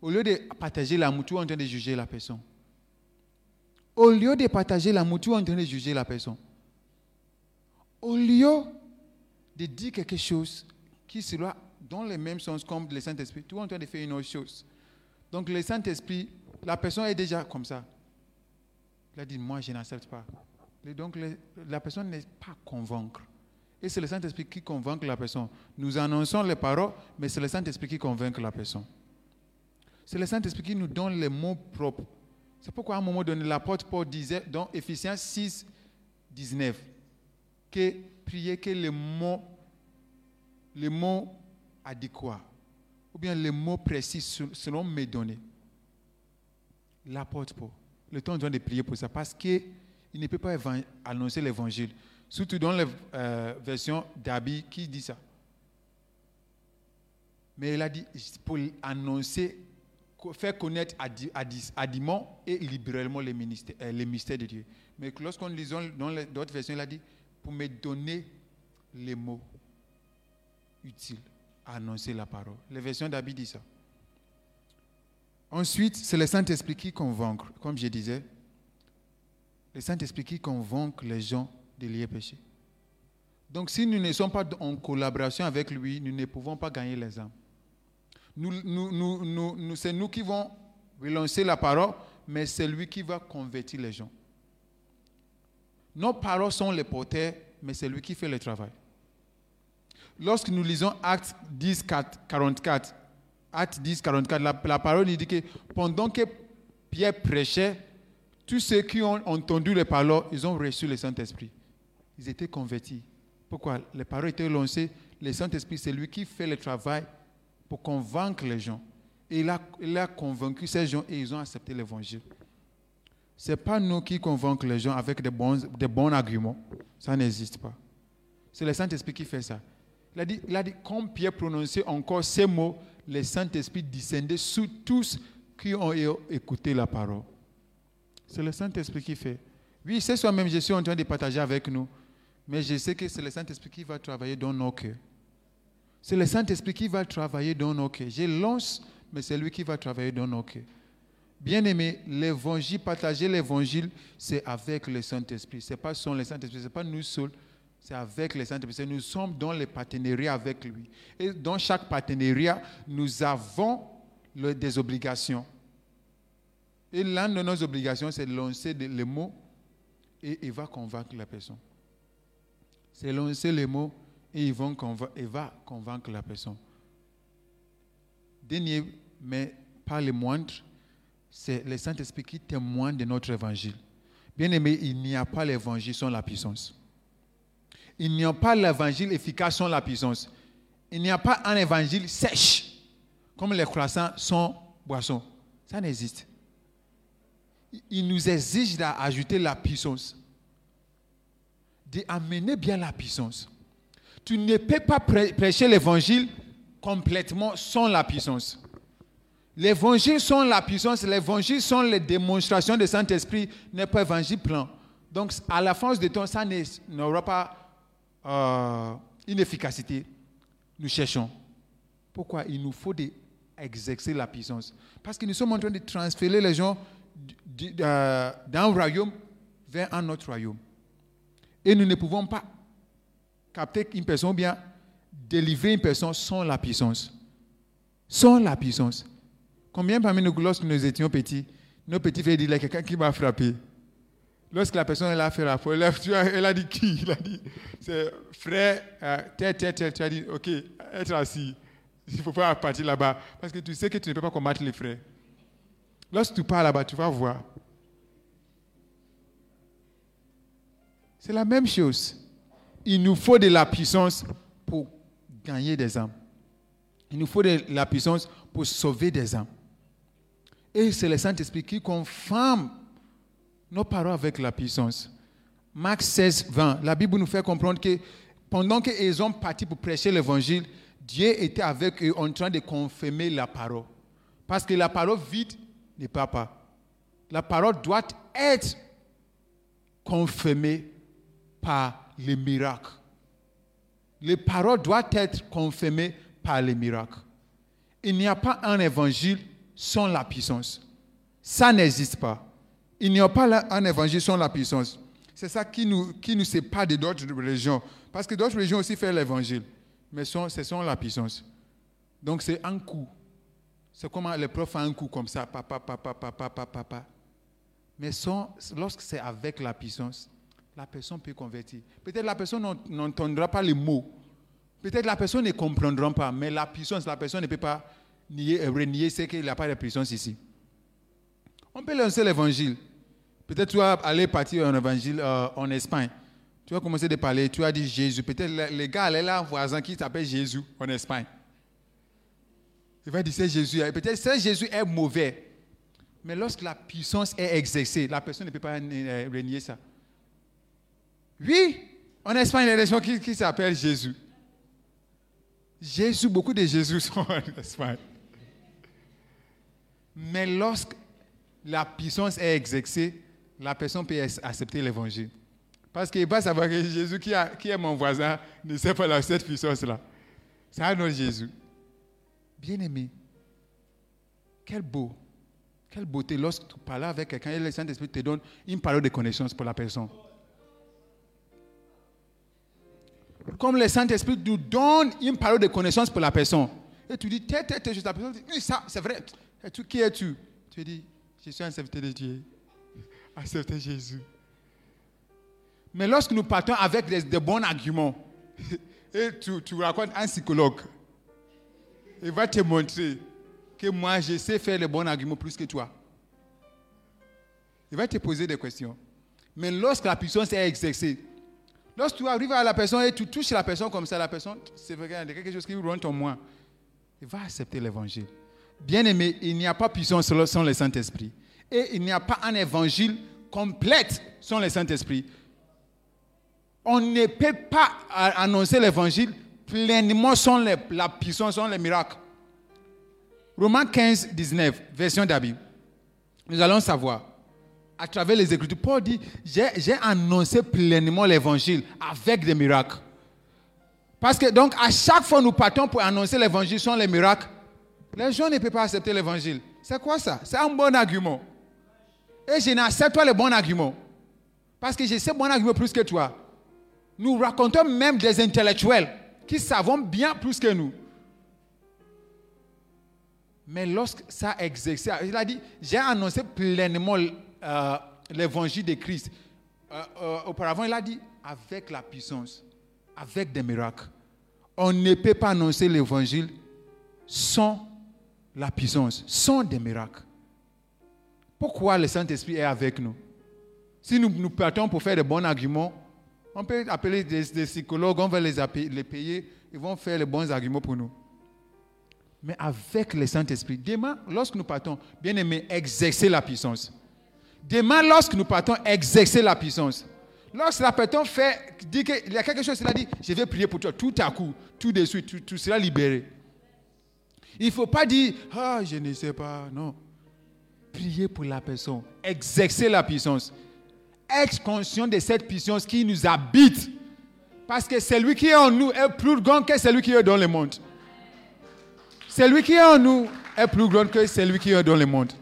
au lieu de partager l'amour, tu en train de juger la personne. Au lieu de partager l'amour, tu es en train de juger la personne. Au lieu de dire quelque chose qui sera dans le même sens comme le Saint-Esprit, tu es en train de faire une autre chose. Donc le Saint-Esprit, la personne est déjà comme ça. Il a dit, moi je n'accepte pas. Donc la personne n'est pas convaincre. Et c'est le Saint-Esprit qui convainc la personne. Nous annonçons les paroles, mais c'est le Saint-Esprit qui convainc la personne. C'est le Saint-Esprit qui nous donne les mots propres. C'est pourquoi à un moment donné, l'apôtre Paul disait dans Ephésiens 6, 19, que priez que les mots, les adéquats, ou bien les mots précis se- seront me donnés. L'apôtre Paul, le temps de prier pour ça, parce qu'il ne peut pas annoncer l'évangile. Surtout dans la euh, version d'Abi qui dit ça. Mais il a dit pour annoncer, faire connaître adiment et libéralement les, euh, les mystères de Dieu. Mais lorsqu'on lit dans d'autres versions, il a dit pour me donner les mots utiles à annoncer la parole. Les versions d'Abi dit ça. Ensuite, c'est le Saint-Esprit qui convainc, comme je disais. Le Saint-Esprit qui convainc les gens de lier péché. Donc, si nous ne sommes pas en collaboration avec lui, nous ne pouvons pas gagner les âmes. C'est nous qui vont relancer la parole, mais c'est lui qui va convertir les gens. Nos paroles sont les porteurs, mais c'est lui qui fait le travail. Lorsque nous lisons Actes 10, 4, 44, Actes 10, 44, la, la parole dit que pendant que Pierre prêchait, tous ceux qui ont entendu les paroles, ils ont reçu le Saint-Esprit. Ils étaient convertis. Pourquoi? Les paroles étaient lancées. Le Saint-Esprit, c'est lui qui fait le travail pour convaincre les gens. Et il a, convaincu ces gens et ils ont accepté l'évangile. Ce n'est pas nous qui convainquons les gens avec des bons, des bons arguments. Ça n'existe pas. C'est le Saint-Esprit qui fait ça. Il a dit, il a dit quand Pierre prononçait encore ces mots, le Saint-Esprit descendait sur tous qui ont écouté la parole. C'est le Saint-Esprit qui fait. Oui, c'est soi-même, je suis en train de partager avec nous. Mais je sais que c'est le Saint-Esprit qui va travailler dans nos cœurs. C'est le Saint-Esprit qui va travailler dans nos cœurs. Je lance, mais c'est lui qui va travailler dans nos cœurs. Bien-aimé, l'évangile, partager l'évangile, c'est avec le Saint-Esprit. Ce n'est pas sans le Saint-Esprit, ce n'est pas nous seuls, c'est avec le Saint-Esprit. Nous sommes dans les partenariats avec lui. Et dans chaque partenariat, nous avons des obligations. Et l'une de nos obligations, c'est de lancer les mots et il va convaincre la personne. C'est lancer les mots et il va, conva- il va convaincre la personne. Dernier, mais pas le moindre, c'est le Saint-Esprit qui témoigne de notre évangile. Bien aimé, il n'y a pas l'évangile sans la puissance. Il n'y a pas l'évangile efficace sans la puissance. Il n'y a pas un évangile sèche, comme les croissants sans boisson. Ça n'existe. Il nous exige d'ajouter la puissance, d'amener bien la puissance. Tu ne peux pas prê- prêcher l'évangile complètement sans la puissance. L'évangile sans la puissance, l'évangile sans les démonstrations du Saint-Esprit n'est pas évangile plein. Donc, à la fin de temps, ça n'aura pas euh, une efficacité. Nous cherchons. Pourquoi Il nous faut exercer la puissance? Parce que nous sommes en train de transférer les gens euh, d'un royaume vers un autre royaume. Et nous ne pouvons pas capter une personne ou bien délivrer une personne sans la puissance. Sans la puissance. Combien parmi nous, lorsque nous étions petits, nos petits frères disaient, il y a quelqu'un qui m'a frappé. Lorsque la personne elle a fait la faute, elle a- elle dit qui? Il a dit, c'est frère, euh, tel, tel, tel. Tu as dit, ok, être assis. Il ne faut pas partir là-bas. Parce que tu sais que tu ne peux pas combattre les frères. Lorsque tu pars là-bas, tu vas voir. C'est la même chose. Il nous faut de la puissance pour gagner des âmes. Il nous faut de la puissance pour sauver des âmes. Et c'est le Saint-Esprit qui confirme nos paroles avec la puissance. Marc 16, 20, la Bible nous fait comprendre que pendant qu'ils ont parti pour prêcher l'évangile, Dieu était avec eux en train de confirmer la parole. Parce que la parole vide ne part pas. La parole doit être confirmée par les miracles. Les paroles doivent être confirmées par les miracles. Il n'y a pas un évangile sans la puissance. Ça n'existe pas. Il n'y a pas un évangile sans la puissance. C'est ça qui nous, qui nous sépare d'autres religions. Parce que d'autres religions aussi font l'évangile, mais c'est sans la puissance. Donc c'est un coup. C'est comme les profs font un coup comme ça, papa, papa, papa, papa, papa. Mais sans, lorsque c'est avec la puissance, la personne peut convertir. Peut-être la personne n'en- n'entendra pas les mots. Peut-être la personne ne comprendra pas, mais la puissance, la personne ne peut pas nier, euh, renier ce qu'il n'y a pas de puissance ici. On peut lancer l'évangile. Peut-être tu vas aller partir en évangile euh, en Espagne. Tu vas commencer de parler, tu as dit Jésus. Peut-être le, gars, est là, un voisin qui s'appelle Jésus en Espagne. Il va dire c'est Jésus. Peut-être ce Jésus est mauvais. Mais lorsque la puissance est exercée, la personne ne peut pas euh, renier ça. Oui, en Espagne, il y a des gens qui, s'appellent Jésus. Jésus, beaucoup de Jésus sont en Espagne. Mais lorsque la puissance est exercée, la personne peut accepter l'évangile. Parce qu'il va savoir que Jésus, qui, est mon voisin, ne sait pas cette puissance-là. C'est un autre Jésus. Bien-aimé, quel beau, quelle beauté lorsque tu parles avec quelqu'un et le Saint-Esprit te donne une parole de connaissance pour la personne. Comme le Saint-Esprit nous donne une parole de connaissance pour la personne. Et tu dis, tête, tête, tête, la personne dit, oui, ça, c'est vrai. Et tu, qui es-tu? Tu dis, je suis un serviteur de Dieu. Acceptez Jésus. Mais lorsque nous partons avec des, des bons arguments, et tu, tu racontes un psychologue, il va te montrer que moi, je sais faire les bons arguments plus que toi. Il va te poser des questions. Mais lorsque la puissance est exercée, lorsque tu arrives à la personne et tu touches la personne comme ça, la personne, c'est vrai, il y a quelque chose qui rentre en moi. Il va accepter l'évangile. Bien aimé, il n'y a pas puissance sans le Saint-Esprit. Et il n'y a pas un évangile complète sans le Saint-Esprit. On ne peut pas annoncer l'évangile pleinement sans les- la puissance, sans les miracles. Romains 15, 19, version d'Abi. Nous allons savoir, à travers les Écritures, Paul dit, j'ai annoncé pleinement l'évangile avec des miracles. Parce que donc, à chaque fois nous partons pour annoncer l'évangile sans les miracles, les gens ne peuvent pas accepter l'évangile. C'est quoi ça? C'est un bon argument. Et je n'accepte pas le bon argument. Parce que j'ai ce bon argument plus que toi. Nous racontons même des intellectuels qui savent bien plus que nous. Mais lorsque ça a il a dit, j'ai annoncé pleinement euh, l'évangile de Christ. Euh, euh, auparavant, il a dit, avec la puissance, avec des miracles. On ne peut pas annoncer l'évangile sans la puissance, sans des miracles. Pourquoi le Saint-Esprit est avec nous? Si nous, partons pour faire de bons arguments, on peut appeler des, psychologues, on va les, les payer, ils vont faire les bons arguments pour nous. Mais avec le Saint-Esprit, demain, lorsque nous partons, bien aimé, exercer la puissance. Demain, lorsque nous partons, exercer la puissance. Lorsque la personne fait, dit qu'il y a quelque chose, il a dit, je vais prier pour toi, tout à coup, tout de suite, tu seras libéré. Il ne faut pas dire, ah, je ne sais pas, non. Priez pour la personne, exercer la puissance. Être conscient de cette puissance qui nous habite. Parce que celui qui est en nous est plus grand que celui qui est dans le monde. Celui qui est en nous est plus grand que celui qui est dans le monde.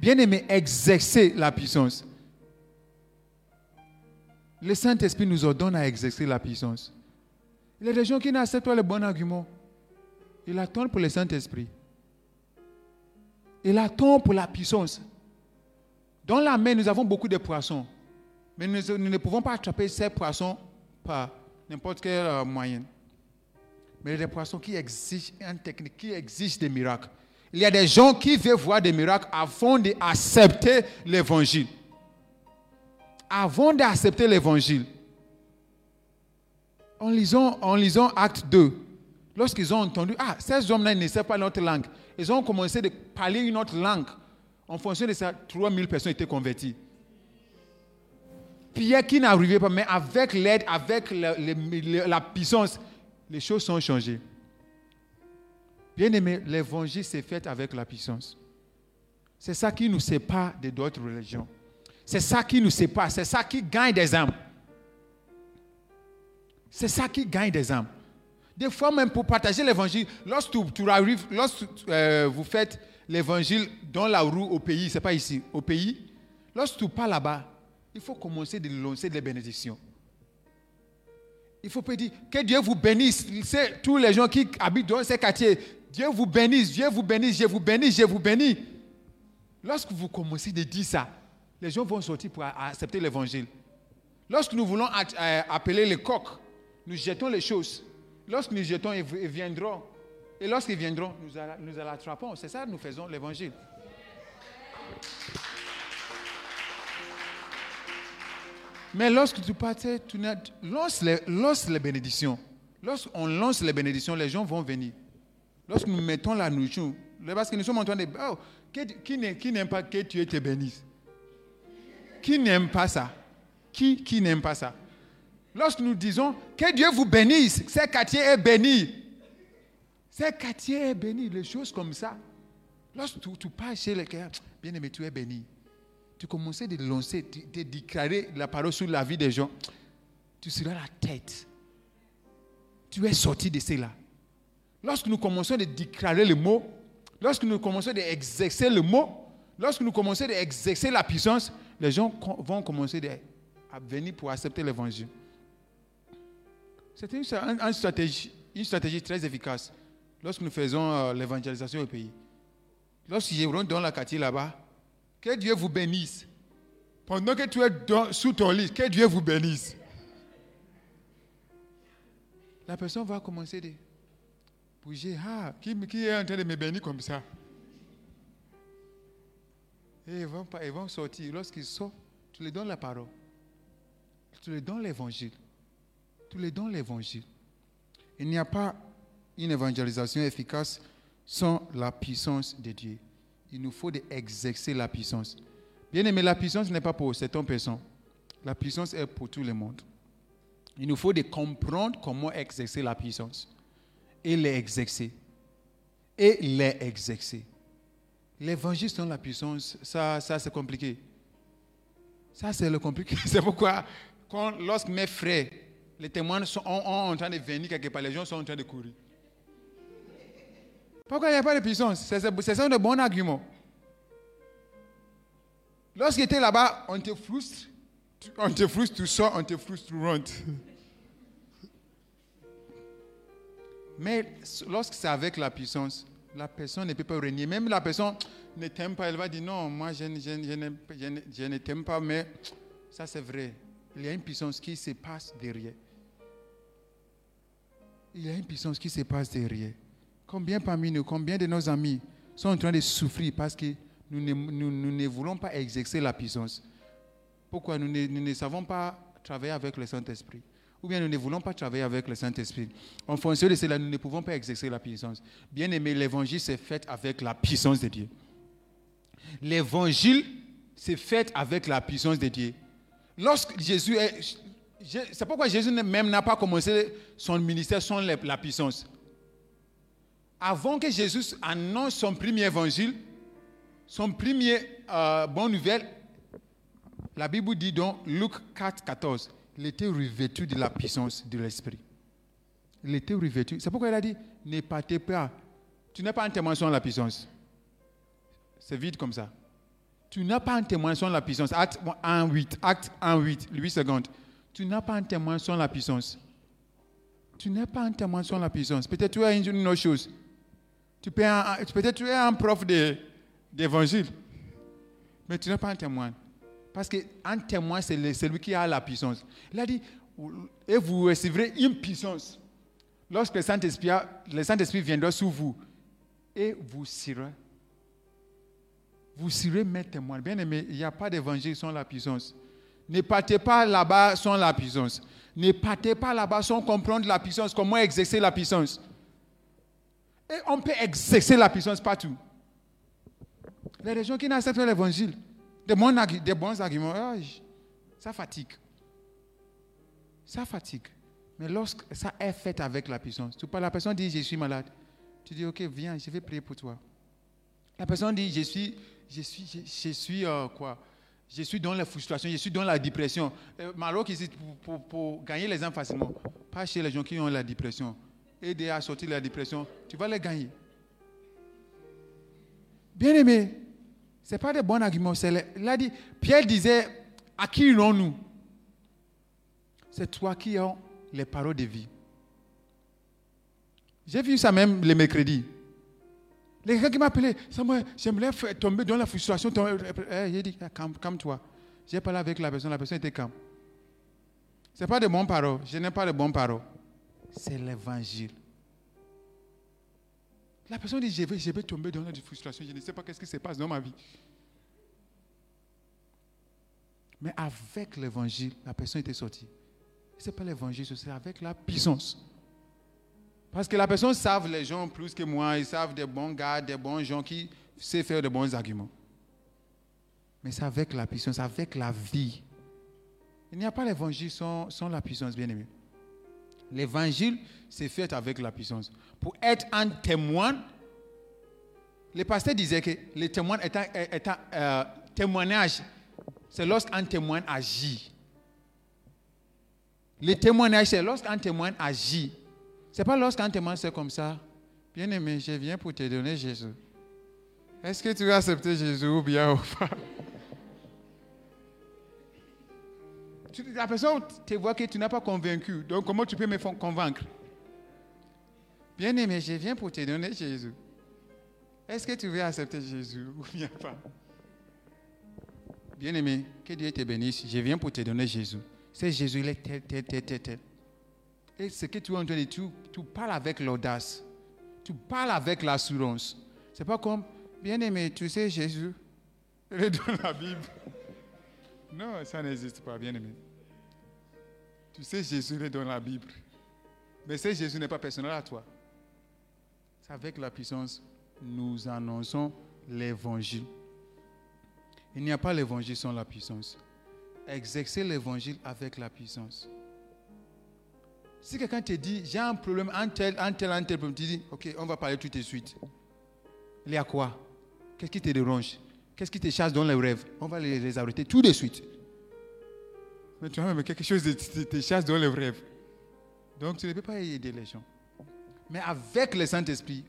Bien aimé, exercer la puissance. Le Saint-Esprit nous ordonne à exercer la puissance. Il y a des gens qui n'acceptent pas le bon argument. Ils attendent pour le Saint-Esprit. Ils attendent pour la puissance. Dans la mer, nous avons beaucoup de poissons. Mais nous, nous ne pouvons pas attraper ces poissons par n'importe quel euh, moyen. Mais il y a des poissons qui exigent une technique, qui exigent des miracles. Il y a des gens qui veulent voir des miracles avant d'accepter l'évangile. Avant d'accepter l'évangile. En lisant, en lisant Acte 2, lorsqu'ils ont entendu, ah, ces hommes-là ne savent pas notre langue, ils ont commencé de parler une autre langue. En fonction de ça, 3000 personnes étaient converties. Pierre qui n'arrivait pas, mais avec l'aide, avec le- la puissance, les choses sont changées. Bien aimé, l'évangile s'est fait avec la puissance. C'est ça qui nous sépare de d'autres religions. C'est ça qui nous sépare. C'est ça qui gagne des âmes. C'est ça qui gagne des âmes. Des fois même pour partager l'évangile, lorsque tu, euh, vous faites l'évangile dans la rue au pays, c'est pas ici, au pays, lorsque tu pars là-bas, il faut commencer de lancer des bénédictions. Il faut pas dire que Dieu vous bénisse. Tous les gens qui habitent dans ces quartiers. Dieu vous bénisse, Dieu vous bénisse, je vous bénis, je vous bénis. Lorsque vous commencez de dire ça, les gens vont sortir pour accepter l'évangile. Lorsque nous voulons appeler les coqs, nous jetons les choses. Lorsque nous jetons, ils viendront. Et lorsqu'ils viendront, nous, nous les attrapons. C'est ça que nous faisons l'évangile. Mais lorsque tu partais, tu lance les, lance les bénédictions. Lorsqu'on lance les bénédictions, les gens vont venir. Lorsque nous mettons la nourriture, parce que nous sommes en train de... Oh, qui, n'aime pas que tu te bénisses Qui n'aime pas ça? Qui, qui n'aime pas ça? Lorsque nous disons que Dieu vous bénisse, ce quartier est béni. Ce quartier est béni, les choses comme ça. Lorsque tu, tu pars chez les bien aimé, tu es béni. Tu commences de lancer, de, déclarer la parole sur la vie des gens. Tu seras la tête. Tu es sorti de cela. Lorsque nous commençons de déclarer le mot, lorsque nous commençons d'exercer le mot, lorsque nous commençons d'exercer la puissance, les gens vont commencer à venir pour accepter l'évangile. C'est une, un- un stratégie, une stratégie très efficace lorsque nous faisons euh, l'évangélisation au pays. Lorsque rentre dans la quartier là-bas, que Dieu vous bénisse. Pendant que tu es sous ton lit, que Dieu vous bénisse. La personne va commencer de bouger. Ah, qui, qui est en train de me bénir comme ça? Et ils vont, ils vont sortir. Lorsqu'ils sortent, tu leur donnes la parole. Tu leur donnes l'évangile. Tu leur donnes l'évangile. Il n'y a pas une évangélisation efficace sans la puissance de Dieu. Il nous faut exercer la puissance. Bien aimé, la puissance n'est pas pour certaines personnes. La puissance est pour tout le monde. Il nous faut de comprendre comment exercer la puissance et l'exercer. Et les exercer. L'évangile sans la puissance, ça, ça c'est compliqué. Ça, c'est le compliqué. C'est pourquoi, quand, lorsque mes frères, les témoins sont ont- ont en train de venir quelque part, les gens sont en train de courir. Pourquoi il n'y a pas de puissance? C'est un bon argument. Lorsqu'il était là-bas, on te frustre, on te frustre, tu sors, on te frustre, tu rentres. Mais lorsque c'est avec la puissance, la personne ne peut pas régner. Même la personne ne t'aime pas, elle va dire non, moi je, je je je ne t'aime pas, mais ça c'est vrai. Il y a une puissance qui se passe derrière. Il y a une puissance qui se passe derrière. Combien parmi nous, combien de nos amis sont en train de souffrir parce que nous ne, voulons pas exercer la puissance? Pourquoi nous ne, nous ne savons pas travailler avec le Saint-Esprit? Ou bien nous ne voulons pas travailler avec le Saint-Esprit? En fonction de cela, nous ne pouvons pas exercer la puissance. Bien aimé, l'évangile s'est fait avec la puissance de Dieu. L'évangile s'est fait avec la puissance de Dieu. Lorsque Jésus est. C'est pourquoi Jésus même n'a pas commencé son ministère sans la puissance. Avant que Jésus annonce son premier évangile, son premier euh, bonne nouvelle, la Bible dit dans Luc 4, 14, il était revêtu de la puissance de l'Esprit. Il était revêtu. C'est pourquoi il a dit, ne partez pas. Tu n'as pas un témoin sans la puissance. C'est vide comme ça. Tu n'as pas un témoin sans la puissance. Acte 1, 8. Acte 1, 8. 8 secondes. Tu n'as pas un témoin sans la puissance. Tu n'es pas un témoin sans la puissance. Peut-être tu une, une autre chose. Tu peux es un prof d'évangile. Mais tu n'es pas un témoin. Parce qu'un témoin, c'est celui qui a la puissance. Il a dit, et vous recevrez une puissance. Lorsque le Saint-Esprit Saint-Esprit viendra sur vous, et vous serez vous serez mes témoins. Bien aimé, il n'y a pas d'évangile sans la puissance. Ne partez pas là-bas sans la puissance. Ne partez pas là-bas sans comprendre la puissance, comment exercer la puissance. Et on peut exercer la puissance partout. Les régions qui n'acceptent pas l'évangile, des bons, arguments, ah, ça fatigue. Ça fatigue. Mais lorsque ça est fait avec la puissance, tu parles, la personne dit Je suis malade. Tu dis Ok, viens, je vais prier pour toi. La personne dit, je suis, je suis, je suis euh, quoi? Je suis dans la frustration, je suis dans la dépression. Euh, Maroc ici, pour, pour- pour gagner les gens facilement, pas chez les gens qui ont la dépression. Aider à sortir de la dépression, tu vas les gagner. Bien aimé, Ce n'est pas des bons arguments. il Pierre disait, à qui irons-nous? C'est toi qui as les paroles de vie. J'ai vu ça même le mercredi. Les gars qui m'appelaient, j'aimerais tomber dans la frustration. Eh, J'ai dit, calme, calme-toi. J'ai parlé avec la personne, la personne était calme. Ce n'est pas de bonnes paroles. Je n'ai pas de bonnes paroles. C'est l'évangile. La personne dit, je vais, je vais tomber dans la frustration. Je ne sais pas qu'est-ce qui se passe dans ma vie. Mais avec l'évangile, la personne était sortie. Ce n'est pas l'évangile, c'est avec la puissance. Parce que la personne savent les gens plus que moi. Ils savent des bons gars, des bons gens qui savent faire de bons arguments. Mais c'est avec la puissance, avec la vie. Il n'y a pas l'évangile sans, sans la puissance, bien aimé. L'évangile, c'est fait avec la puissance. Pour être un témoin, le pasteur disait que le témoin est un, euh, témoignage. C'est lorsqu'un témoin agit. Le témoignage, c'est lorsqu'un témoin agit. C'est pas lorsqu'un témoin c'est comme ça. Bien aimé, je viens pour te donner Jésus. Est-ce que tu vas accepter Jésus ou bien ou pas? La personne te voit que tu n'as pas convaincu. Donc, comment tu peux me convaincre? Bien aimé, je viens pour te donner Jésus. Est-ce que tu veux accepter Jésus ou bien pas? Bien aimé, que Dieu te bénisse. Je viens pour te donner Jésus. C'est Jésus, il est tel, tel, tel, tel, tel. Et ce que tu es en train de dire, tu, tu parles avec l'audace. Tu parles avec l'assurance. C'est pas comme, bien aimé, tu sais Jésus, il dans la Bible. Non, ça n'existe pas, bien aimé. Tu sais, Jésus est dans la Bible. Mais ce Jésus n'est pas personnel à toi. C'est avec la puissance, nous annonçons l'évangile. Il n'y a pas l'évangile sans la puissance. Exercer l'évangile avec la puissance. Si quelqu'un te dit, j'ai un problème, un tel, un tel, un tel problème, tu dis, ok, on va parler tout de suite. Il y a quoi? Qu'est-ce qui te dérange? Qu'est-ce qui te chasse dans les rêves? On va les arrêter tout de suite. Mais tu vois, mais quelque chose te, chasse dans les rêves. Donc tu ne peux pas aider les gens. Mais avec le Saint-Esprit,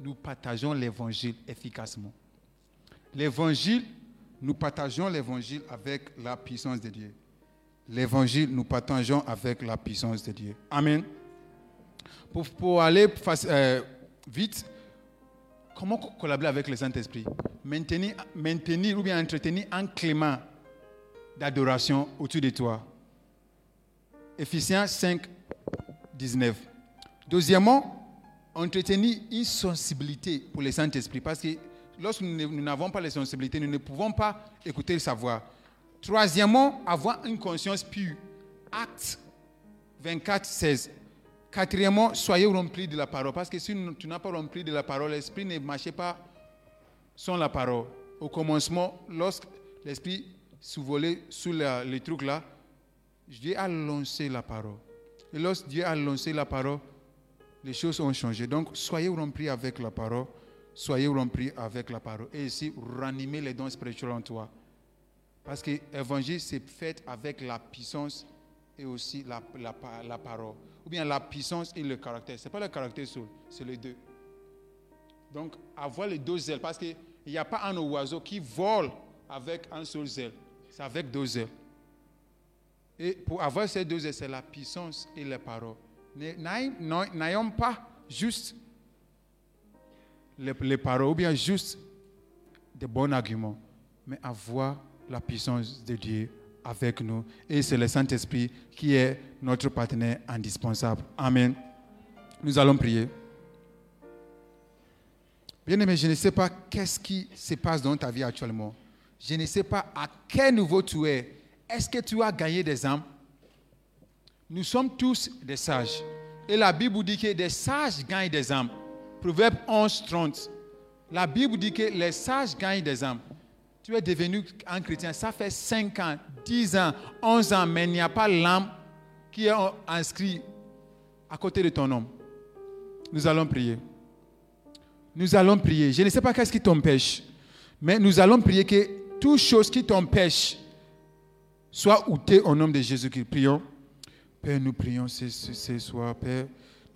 nous partageons l'évangile efficacement. L'évangile, nous partageons l'évangile avec la puissance de Dieu. L'évangile, nous partageons avec la puissance de Dieu. Amen. Pour, pour aller euh, vite, comment co- collaborer avec le Saint-Esprit? Maintenir, maintenir ou bien entretenir un climat d'adoration autour de toi. Ephésiens 5, 19. Deuxièmement, entretenir une sensibilité pour le Saint-Esprit. Parce que lorsque nous n'avons pas la sensibilité, nous ne pouvons pas écouter sa voix. Troisièmement, avoir une conscience pure. Acte 24, 16. Quatrièmement, soyez remplis de la parole. Parce que si tu n'as pas rempli de la parole, l'esprit ne marchait pas sans la parole. Au commencement, lorsque l'esprit s'envolait sous la- les trucs là, Dieu a lancé la parole. Et lorsque Dieu a lancé la parole, les choses ont changé. Donc, soyez remplis avec la parole. Soyez remplis avec la parole. Et ici, ranimez les dons spirituels en toi. Parce que l'évangile, c'est fait avec la puissance et aussi la, la, la parole. Ou bien la puissance et le caractère. Ce n'est pas le caractère seul, c'est les deux. Donc, avoir les deux ailes. Parce qu'il n'y a pas un oiseau qui vole avec un seul zèle. C'est avec deux ailes. Et pour avoir ces deux ailes, c'est la puissance et la parole. Ne- n'aille- n'aille- N'ayons pas juste les, les paroles ou bien juste des bons arguments, mais avoir la puissance de Dieu avec nous. Et c'est le Saint-Esprit qui est notre partenaire indispensable. Amen. Nous allons prier. Bien aimé, je ne sais pas qu'est-ce qui se passe dans ta vie actuellement. Je ne sais pas à quel niveau tu es. Est-ce que tu as gagné des âmes? Nous sommes tous des sages. Et la Bible dit que des sages gagnent des âmes. Proverbe 11, 30. La Bible dit que les sages gagnent des âmes. Tu es devenu un chrétien, ça fait 5 ans, 10 ans, 11 ans, mais il n'y a pas l'âme qui est inscrite à côté de ton nom. Nous allons prier. Nous allons prier. Je ne sais pas qu'est-ce qui t'empêche, mais nous allons prier que toute chose qui t'empêche soit ôtée au nom de Jésus-Christ. Prions. Père, nous prions ce, ce- ce soir, Père.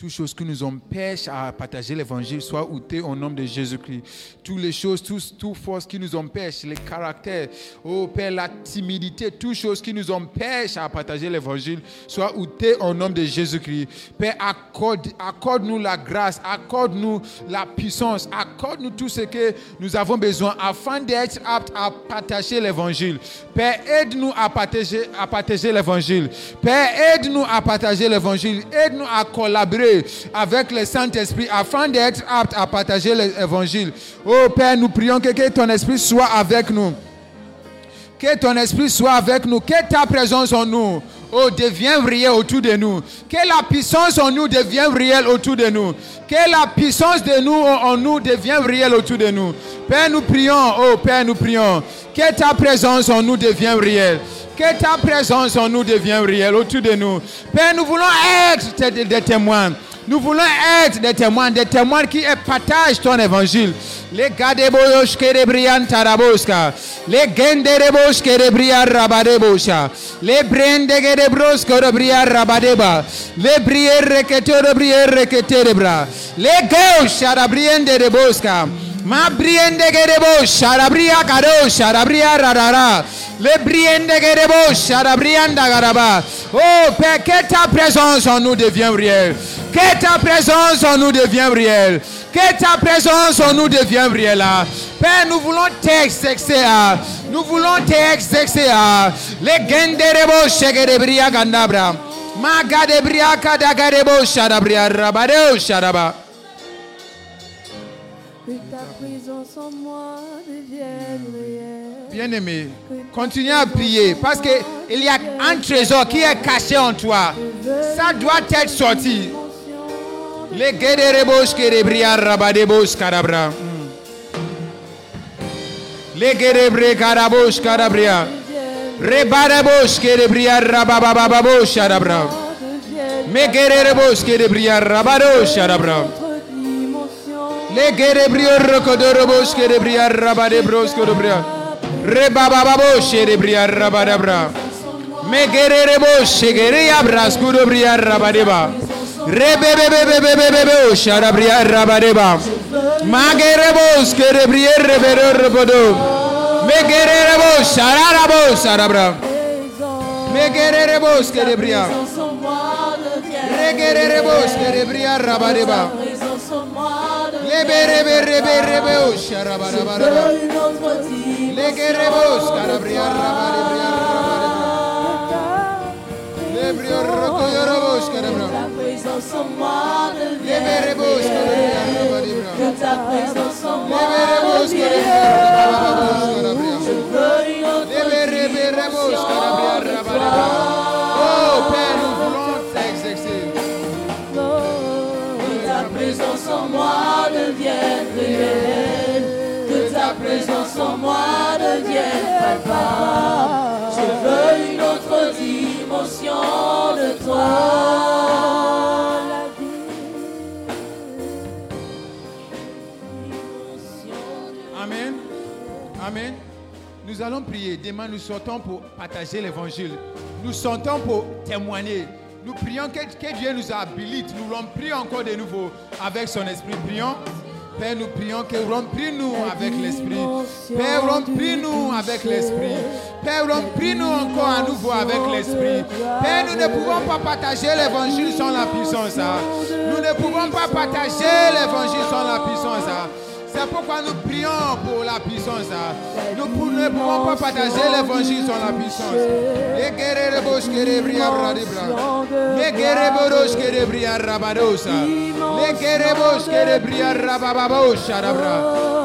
Toutes choses qui nous empêchent à partager l'évangile soient ôtées au nom de Jésus-Christ. Toutes les choses, toutes tout forces qui nous empêchent, les caractères, oh Père, la timidité, toutes choses qui nous empêchent à partager l'évangile soient ôtées au nom de Jésus-Christ. Père, accorde, accorde-nous la grâce, accorde-nous la puissance, accorde-nous tout ce que nous avons besoin afin d'être aptes à partager l'évangile. Père, aide-nous à partager, à partager l'évangile. Père, aide-nous à partager l'évangile. Aide-nous à collaborer avec le Saint-Esprit afin d'être aptes à partager l'évangile. Oh Père, nous prions que, que ton esprit soit avec nous. Que ton esprit soit avec nous. Que ta présence en nous oh, devienne réelle autour de nous. Que la puissance en nous devienne réelle autour de nous. Que la puissance de nous en nous devienne réelle autour de nous. Père, nous prions. Oh Père, nous prions. Que ta présence en nous devienne réelle. Que ta présence en nous devienne réelle autour de nous. Père, nous voulons être des, témoins. Nous voulons être des témoins, des témoins qui partagent ton évangile. Les gadebosh kerebrian taraboska. Les genderebos kerebria rabadebosha. Les brende gerebros kerebria rabadeba. Les brières requeteur brières requeterebra. Les gauches arabrien de rebosca. Ma briende gerebo sharabria karo sharabria rarara. Le briende gerebo sharabrianda garaba. Oh Père, que ta présence en nous devienne réelle. Que ta présence en nous devienne réelle. Que ta présence en nous devienne réelle. Père, nous voulons t'exercer. Nous voulons t'exercer. Le genderebo shegerebria gandabra. Ma gadebria kadagarebo sharabria rabadeo sharaba. Bien-aimé, continue à prier parce qu'il y a un trésor qui est caché en toi. Ça doit être sorti. Les guerreros kerebria rabadebos karabra. Les guerreros karabos karabria. Rebarebos kerebria rababababos karabra. Me guerreros kerebria rabados karabra. Les guerrebrios rocodoros kerebria rabadebros korobria. Rebabababos kerebria rabadabra. Me guerreros shegeria braskurobria rabadeba. Rebebebebebebebe sharabria rabadeba. Magerebos kerebria rebero rebodo. Me guerreros shararabos sarabra. Me moi devienne. Regererebos kerebria rabadeba. Karabria. Veux une autre présence en moi devienne palpable. Je veux une autre dimension de toi. Amen. Amen. Nous allons prier. Demain, nous sortons pour partager l'évangile. Nous sortons pour témoigner. Nous prions que, que Dieu nous habilite. Nous remplis encore de nouveau avec son esprit. Prions. Père, nous prions que remplis-nous avec l'esprit. Père, remplis-nous avec l'esprit. Père, remplis-nous encore à nouveau avec l'esprit. Père, nous ne pouvons pas partager l'évangile sans la puissance. hein. Nous ne pouvons pas partager l'évangile sans la puissance. C'est pourquoi nous prions pour la puissance. hein. Nous ne pouvons pas partager l'évangile sans la puissance.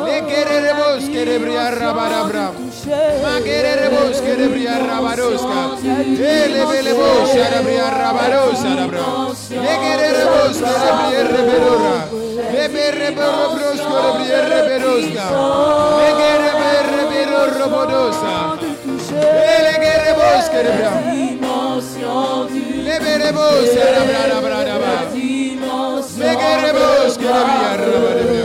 Les guerriers bouches qui rebria bradibra. Les guerriers bouches qui rebria rabadosa. Les guerriers bouches qui rebria rabababosha rabra. Les guerriers bouches qui rebria rabadabra. Ma guerrier bouche qui rebria rabadoska. Et les belles bouches qui rebria rabadosa rabra. Les guerriers bouches qui rebria rebedora. Les berre berre bros qui rebria rebedoska. Les guerriers berre berre robodosa. Et les guerriers bouches qui rebria.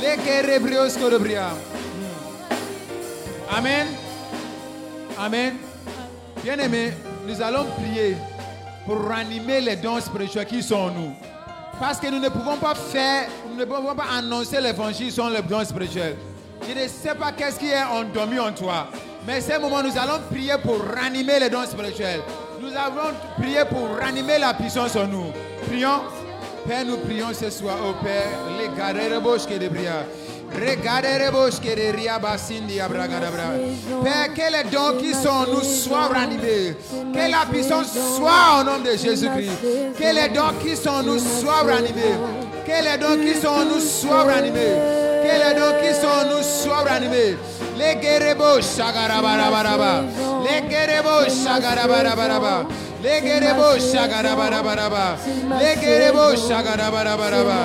Lekerebrios korobria. Amen. Amen. Bien-aimés, nous allons prier pour ranimer les dons spirituels qui sont en nous. Parce que nous ne pouvons pas faire, nous ne pouvons pas annoncer l'évangile sans les dons spirituels. Je ne sais pas qu'est-ce qui est endormi en toi. Mais ce moment, nous allons prier pour ranimer les dons spirituels. Nous allons prier pour ranimer la puissance en nous. Prions. Père, nous prions ce soir au Père. Les que de bria. Regarderebos que de abragadabra. Père, que les dons qui sont nous soient ranimés. Que la puissance soit au nom de Jésus-Christ. Que les dons qui sont nous soient ranimés. Que les dons qui sont nous soient ranimés. Que les dons qui sont nous soient ranimés. Les guerrebos shagarabaraba. Les guerrebos shagarabaraba. Legerebo shagarabaraba. Legerebo shagarabaraba.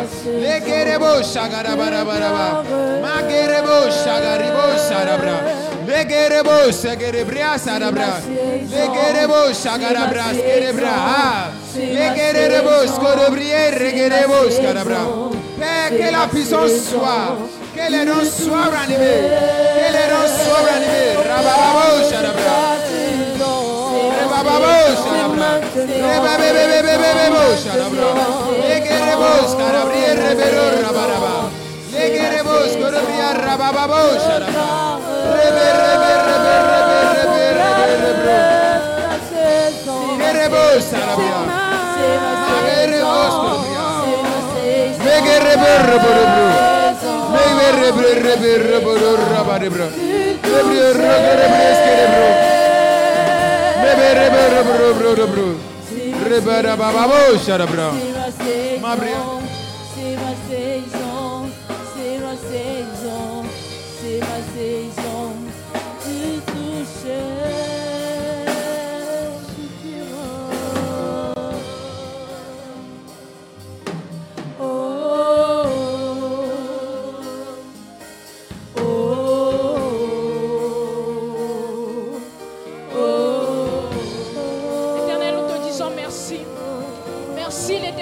Legerebo shagarabaraba. Magerebo shagaribo sarabra. Legerebo segerebria sarabra. Legerebo shagarabra skerebra. Legerebo skorobrie regerebo skarabra. Père, que la puissance soit, que les noms soient ranimés, que les noms soient ranimés. Rabarabo sarabra. Rebro, rebro, rebro, rebro, rebro, rebro, rebro, rebro, rebro, rebro, rebro, rebro, rebro, Se você rebe, se re